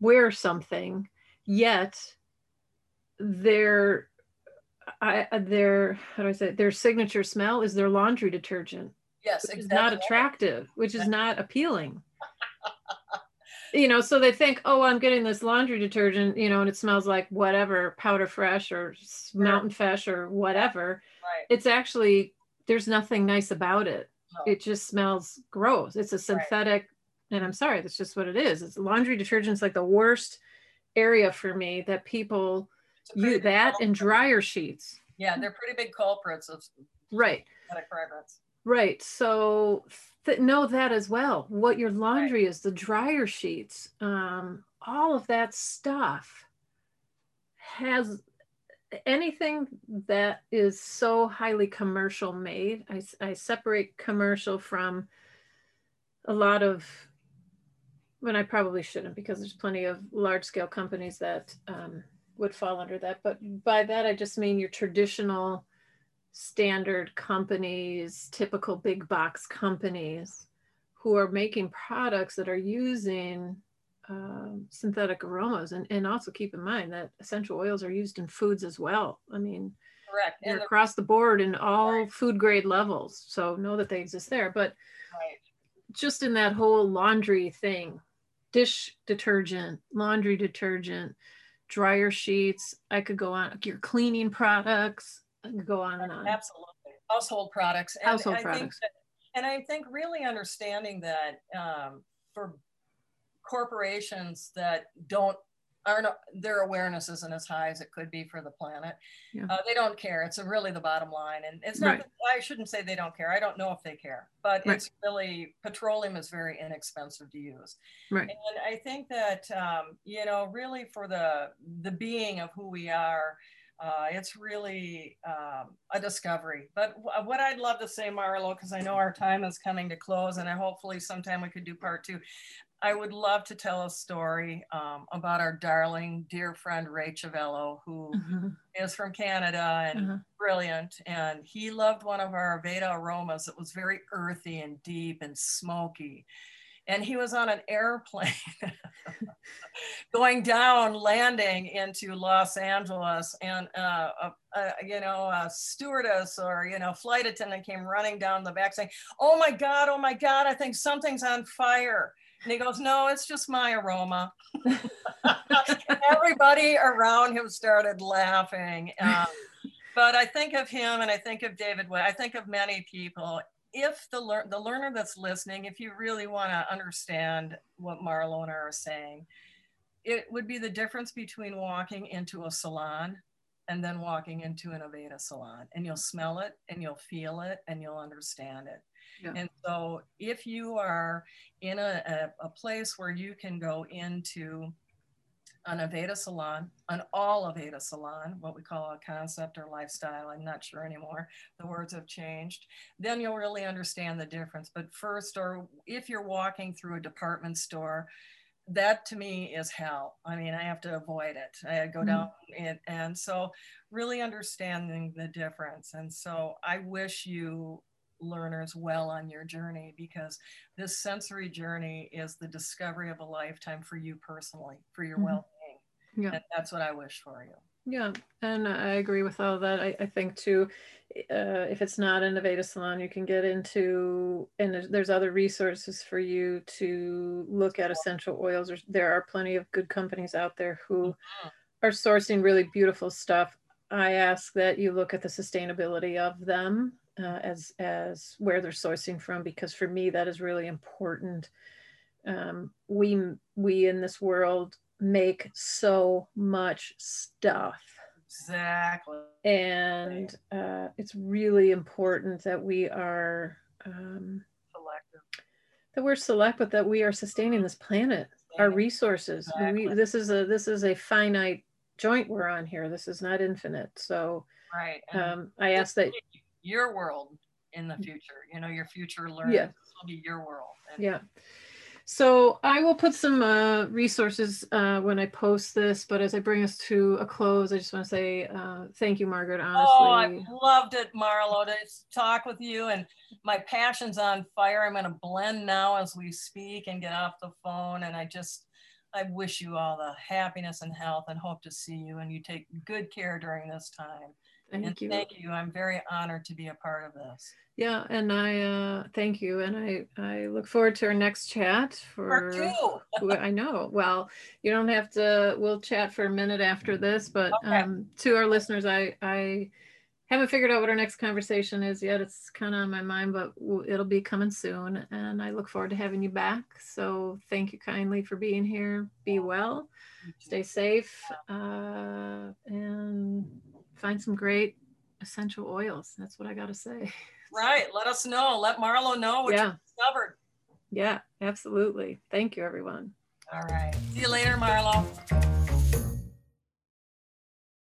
Speaker 1: wear something yet their I, uh, their how do I say it? their signature smell is their laundry detergent,
Speaker 2: Yes, exactly.
Speaker 1: not attractive, which is not appealing. you know, so they think, oh, I'm getting this laundry detergent, you know, and it smells like whatever, powder fresh or mountain fresh or whatever.
Speaker 2: Right.
Speaker 1: It's actually there's nothing nice about it.
Speaker 2: No.
Speaker 1: It just smells gross. It's a synthetic, and I'm sorry, that's just what it is. It's laundry detergent's like the worst area for me that people
Speaker 2: It's a pretty
Speaker 1: you that
Speaker 2: culprit.
Speaker 1: and dryer sheets.
Speaker 2: Yeah, they're pretty big culprits of
Speaker 1: Right.
Speaker 2: fragrance.
Speaker 1: Right. So th- know that as well. What your laundry is, the dryer sheets, um, all of that stuff has anything that is so highly commercial made. I, I separate commercial from a lot of, when I probably shouldn't because there's plenty of large scale companies that um, would fall under that. But by that, I just mean your traditional standard companies, typical big box companies who are making products that are using um, synthetic aromas. And, and also keep in mind that essential oils are used in foods as well. I mean,
Speaker 2: Correct. And the,
Speaker 1: across the board in all
Speaker 2: Right.
Speaker 1: food grade levels. So know that they exist there. But
Speaker 2: right.
Speaker 1: just in that whole laundry thing, dish detergent, laundry detergent, dryer sheets, I could go on, your cleaning products, I could go on and on.
Speaker 2: Absolutely. Household products. And
Speaker 1: Household
Speaker 2: I think
Speaker 1: products.
Speaker 2: that- and I think really understanding that um, for corporations that don't aren't their awareness isn't as high as it could be for the planet.
Speaker 1: Yeah.
Speaker 2: Uh, they don't care. It's really the bottom line, and it's not.
Speaker 1: Right.
Speaker 2: That, I shouldn't say they don't care. I don't know if they care, but
Speaker 1: Right.
Speaker 2: it's really petroleum is very inexpensive to use.
Speaker 1: Right.
Speaker 2: And I think that um, you know, really for the the being of who we are, uh, it's really um, a discovery. But w- what I'd love to say, Marlo, because I know our time is coming to close, and I hopefully sometime we could do part two. I would love to tell a story um, about our darling, dear friend Ray Chavello, who
Speaker 1: Mhm,
Speaker 2: is from Canada and
Speaker 1: uh-huh.
Speaker 2: brilliant. And he loved one of our Aveda aromas that was very earthy and deep and smoky. And he was on an airplane going down, landing into Los Angeles. And, uh, a, a, you know, a stewardess or, you know, flight attendant came running down the back saying, Oh my God, oh my God, I think something's on fire. And he goes, No, it's just my aroma. Everybody around him started laughing. Um, but I think of him and I think of David Way. I think of many people. If the, lear- the learner that's listening, if you really want to understand what Marlo and I are saying, it would be the difference between walking into a salon and then walking into an Aveda salon. And you'll smell it and you'll feel it and you'll understand it.
Speaker 1: Yeah.
Speaker 2: And so if you are in a, a, a place where you can go into an Aveda salon, an all Aveda salon, what we call a concept or lifestyle, I'm not sure anymore. The words have changed. Then you'll really understand the difference. But first, or if you're walking through a department store, that to me is hell. I mean, I have to avoid it. I go
Speaker 1: Mhm.
Speaker 2: down and, and so really understanding the difference. And so I wish you learners well on your journey because this sensory journey is the discovery of a lifetime for you personally, for your
Speaker 1: Mhm.
Speaker 2: well-being.
Speaker 1: Yeah.
Speaker 2: And that's what I wish for you.
Speaker 1: Yeah, and I agree with all that. I, I think too, uh, if it's not in the Aveda Salon, you can get into, and there's, there's other resources for you to look at essential oils. There's, there are plenty of good companies out there who
Speaker 2: Mhm.
Speaker 1: are sourcing really beautiful stuff. I ask that you look at the sustainability of them uh, as as where they're sourcing from, because for me that is really important. Um, we we in this world make so much stuff
Speaker 2: Exactly.
Speaker 1: and uh, it's really important that we are um,
Speaker 2: Selective.
Speaker 1: that we're select but that we are sustaining this planet our resources we, this is a this is a finite joint we're on here this is not infinite so
Speaker 2: Right.
Speaker 1: Um, i ask that
Speaker 2: your world, in the future. You know, your future learning
Speaker 1: Yeah.
Speaker 2: this will be your world. And
Speaker 1: Yeah. So I will put some uh, resources uh, when I post this, but as I bring us to a close, I just want to say uh, thank you, Margaret.
Speaker 2: Oh, I've loved it, Marlo, to talk with you. And my passion's on fire. I'm going to blend now as we speak and get off the phone. And I just, I wish you all the happiness and health and hope to see you. And you take good care during this time.
Speaker 1: Thank
Speaker 2: and
Speaker 1: you.
Speaker 2: thank you. I'm very honored to be a part of this.
Speaker 1: Yeah, and I uh, thank you, and I I look forward to our next chat for.
Speaker 2: two.
Speaker 1: I know. Well, you don't have to. We'll chat for a minute after this, but
Speaker 2: Okay.
Speaker 1: um, to our listeners, I I haven't figured out what our next conversation is yet. It's kind of on my mind, but it'll be coming soon, and I look forward to having you back. So thank you kindly for being here. Be well, stay safe, uh, and find some great essential oils. That's what I got to say.
Speaker 2: Right. Let us know. Let Marlo know what
Speaker 1: Yeah.
Speaker 2: you discovered.
Speaker 1: Yeah, absolutely. Thank you, everyone.
Speaker 2: All right. See you later, Marlo.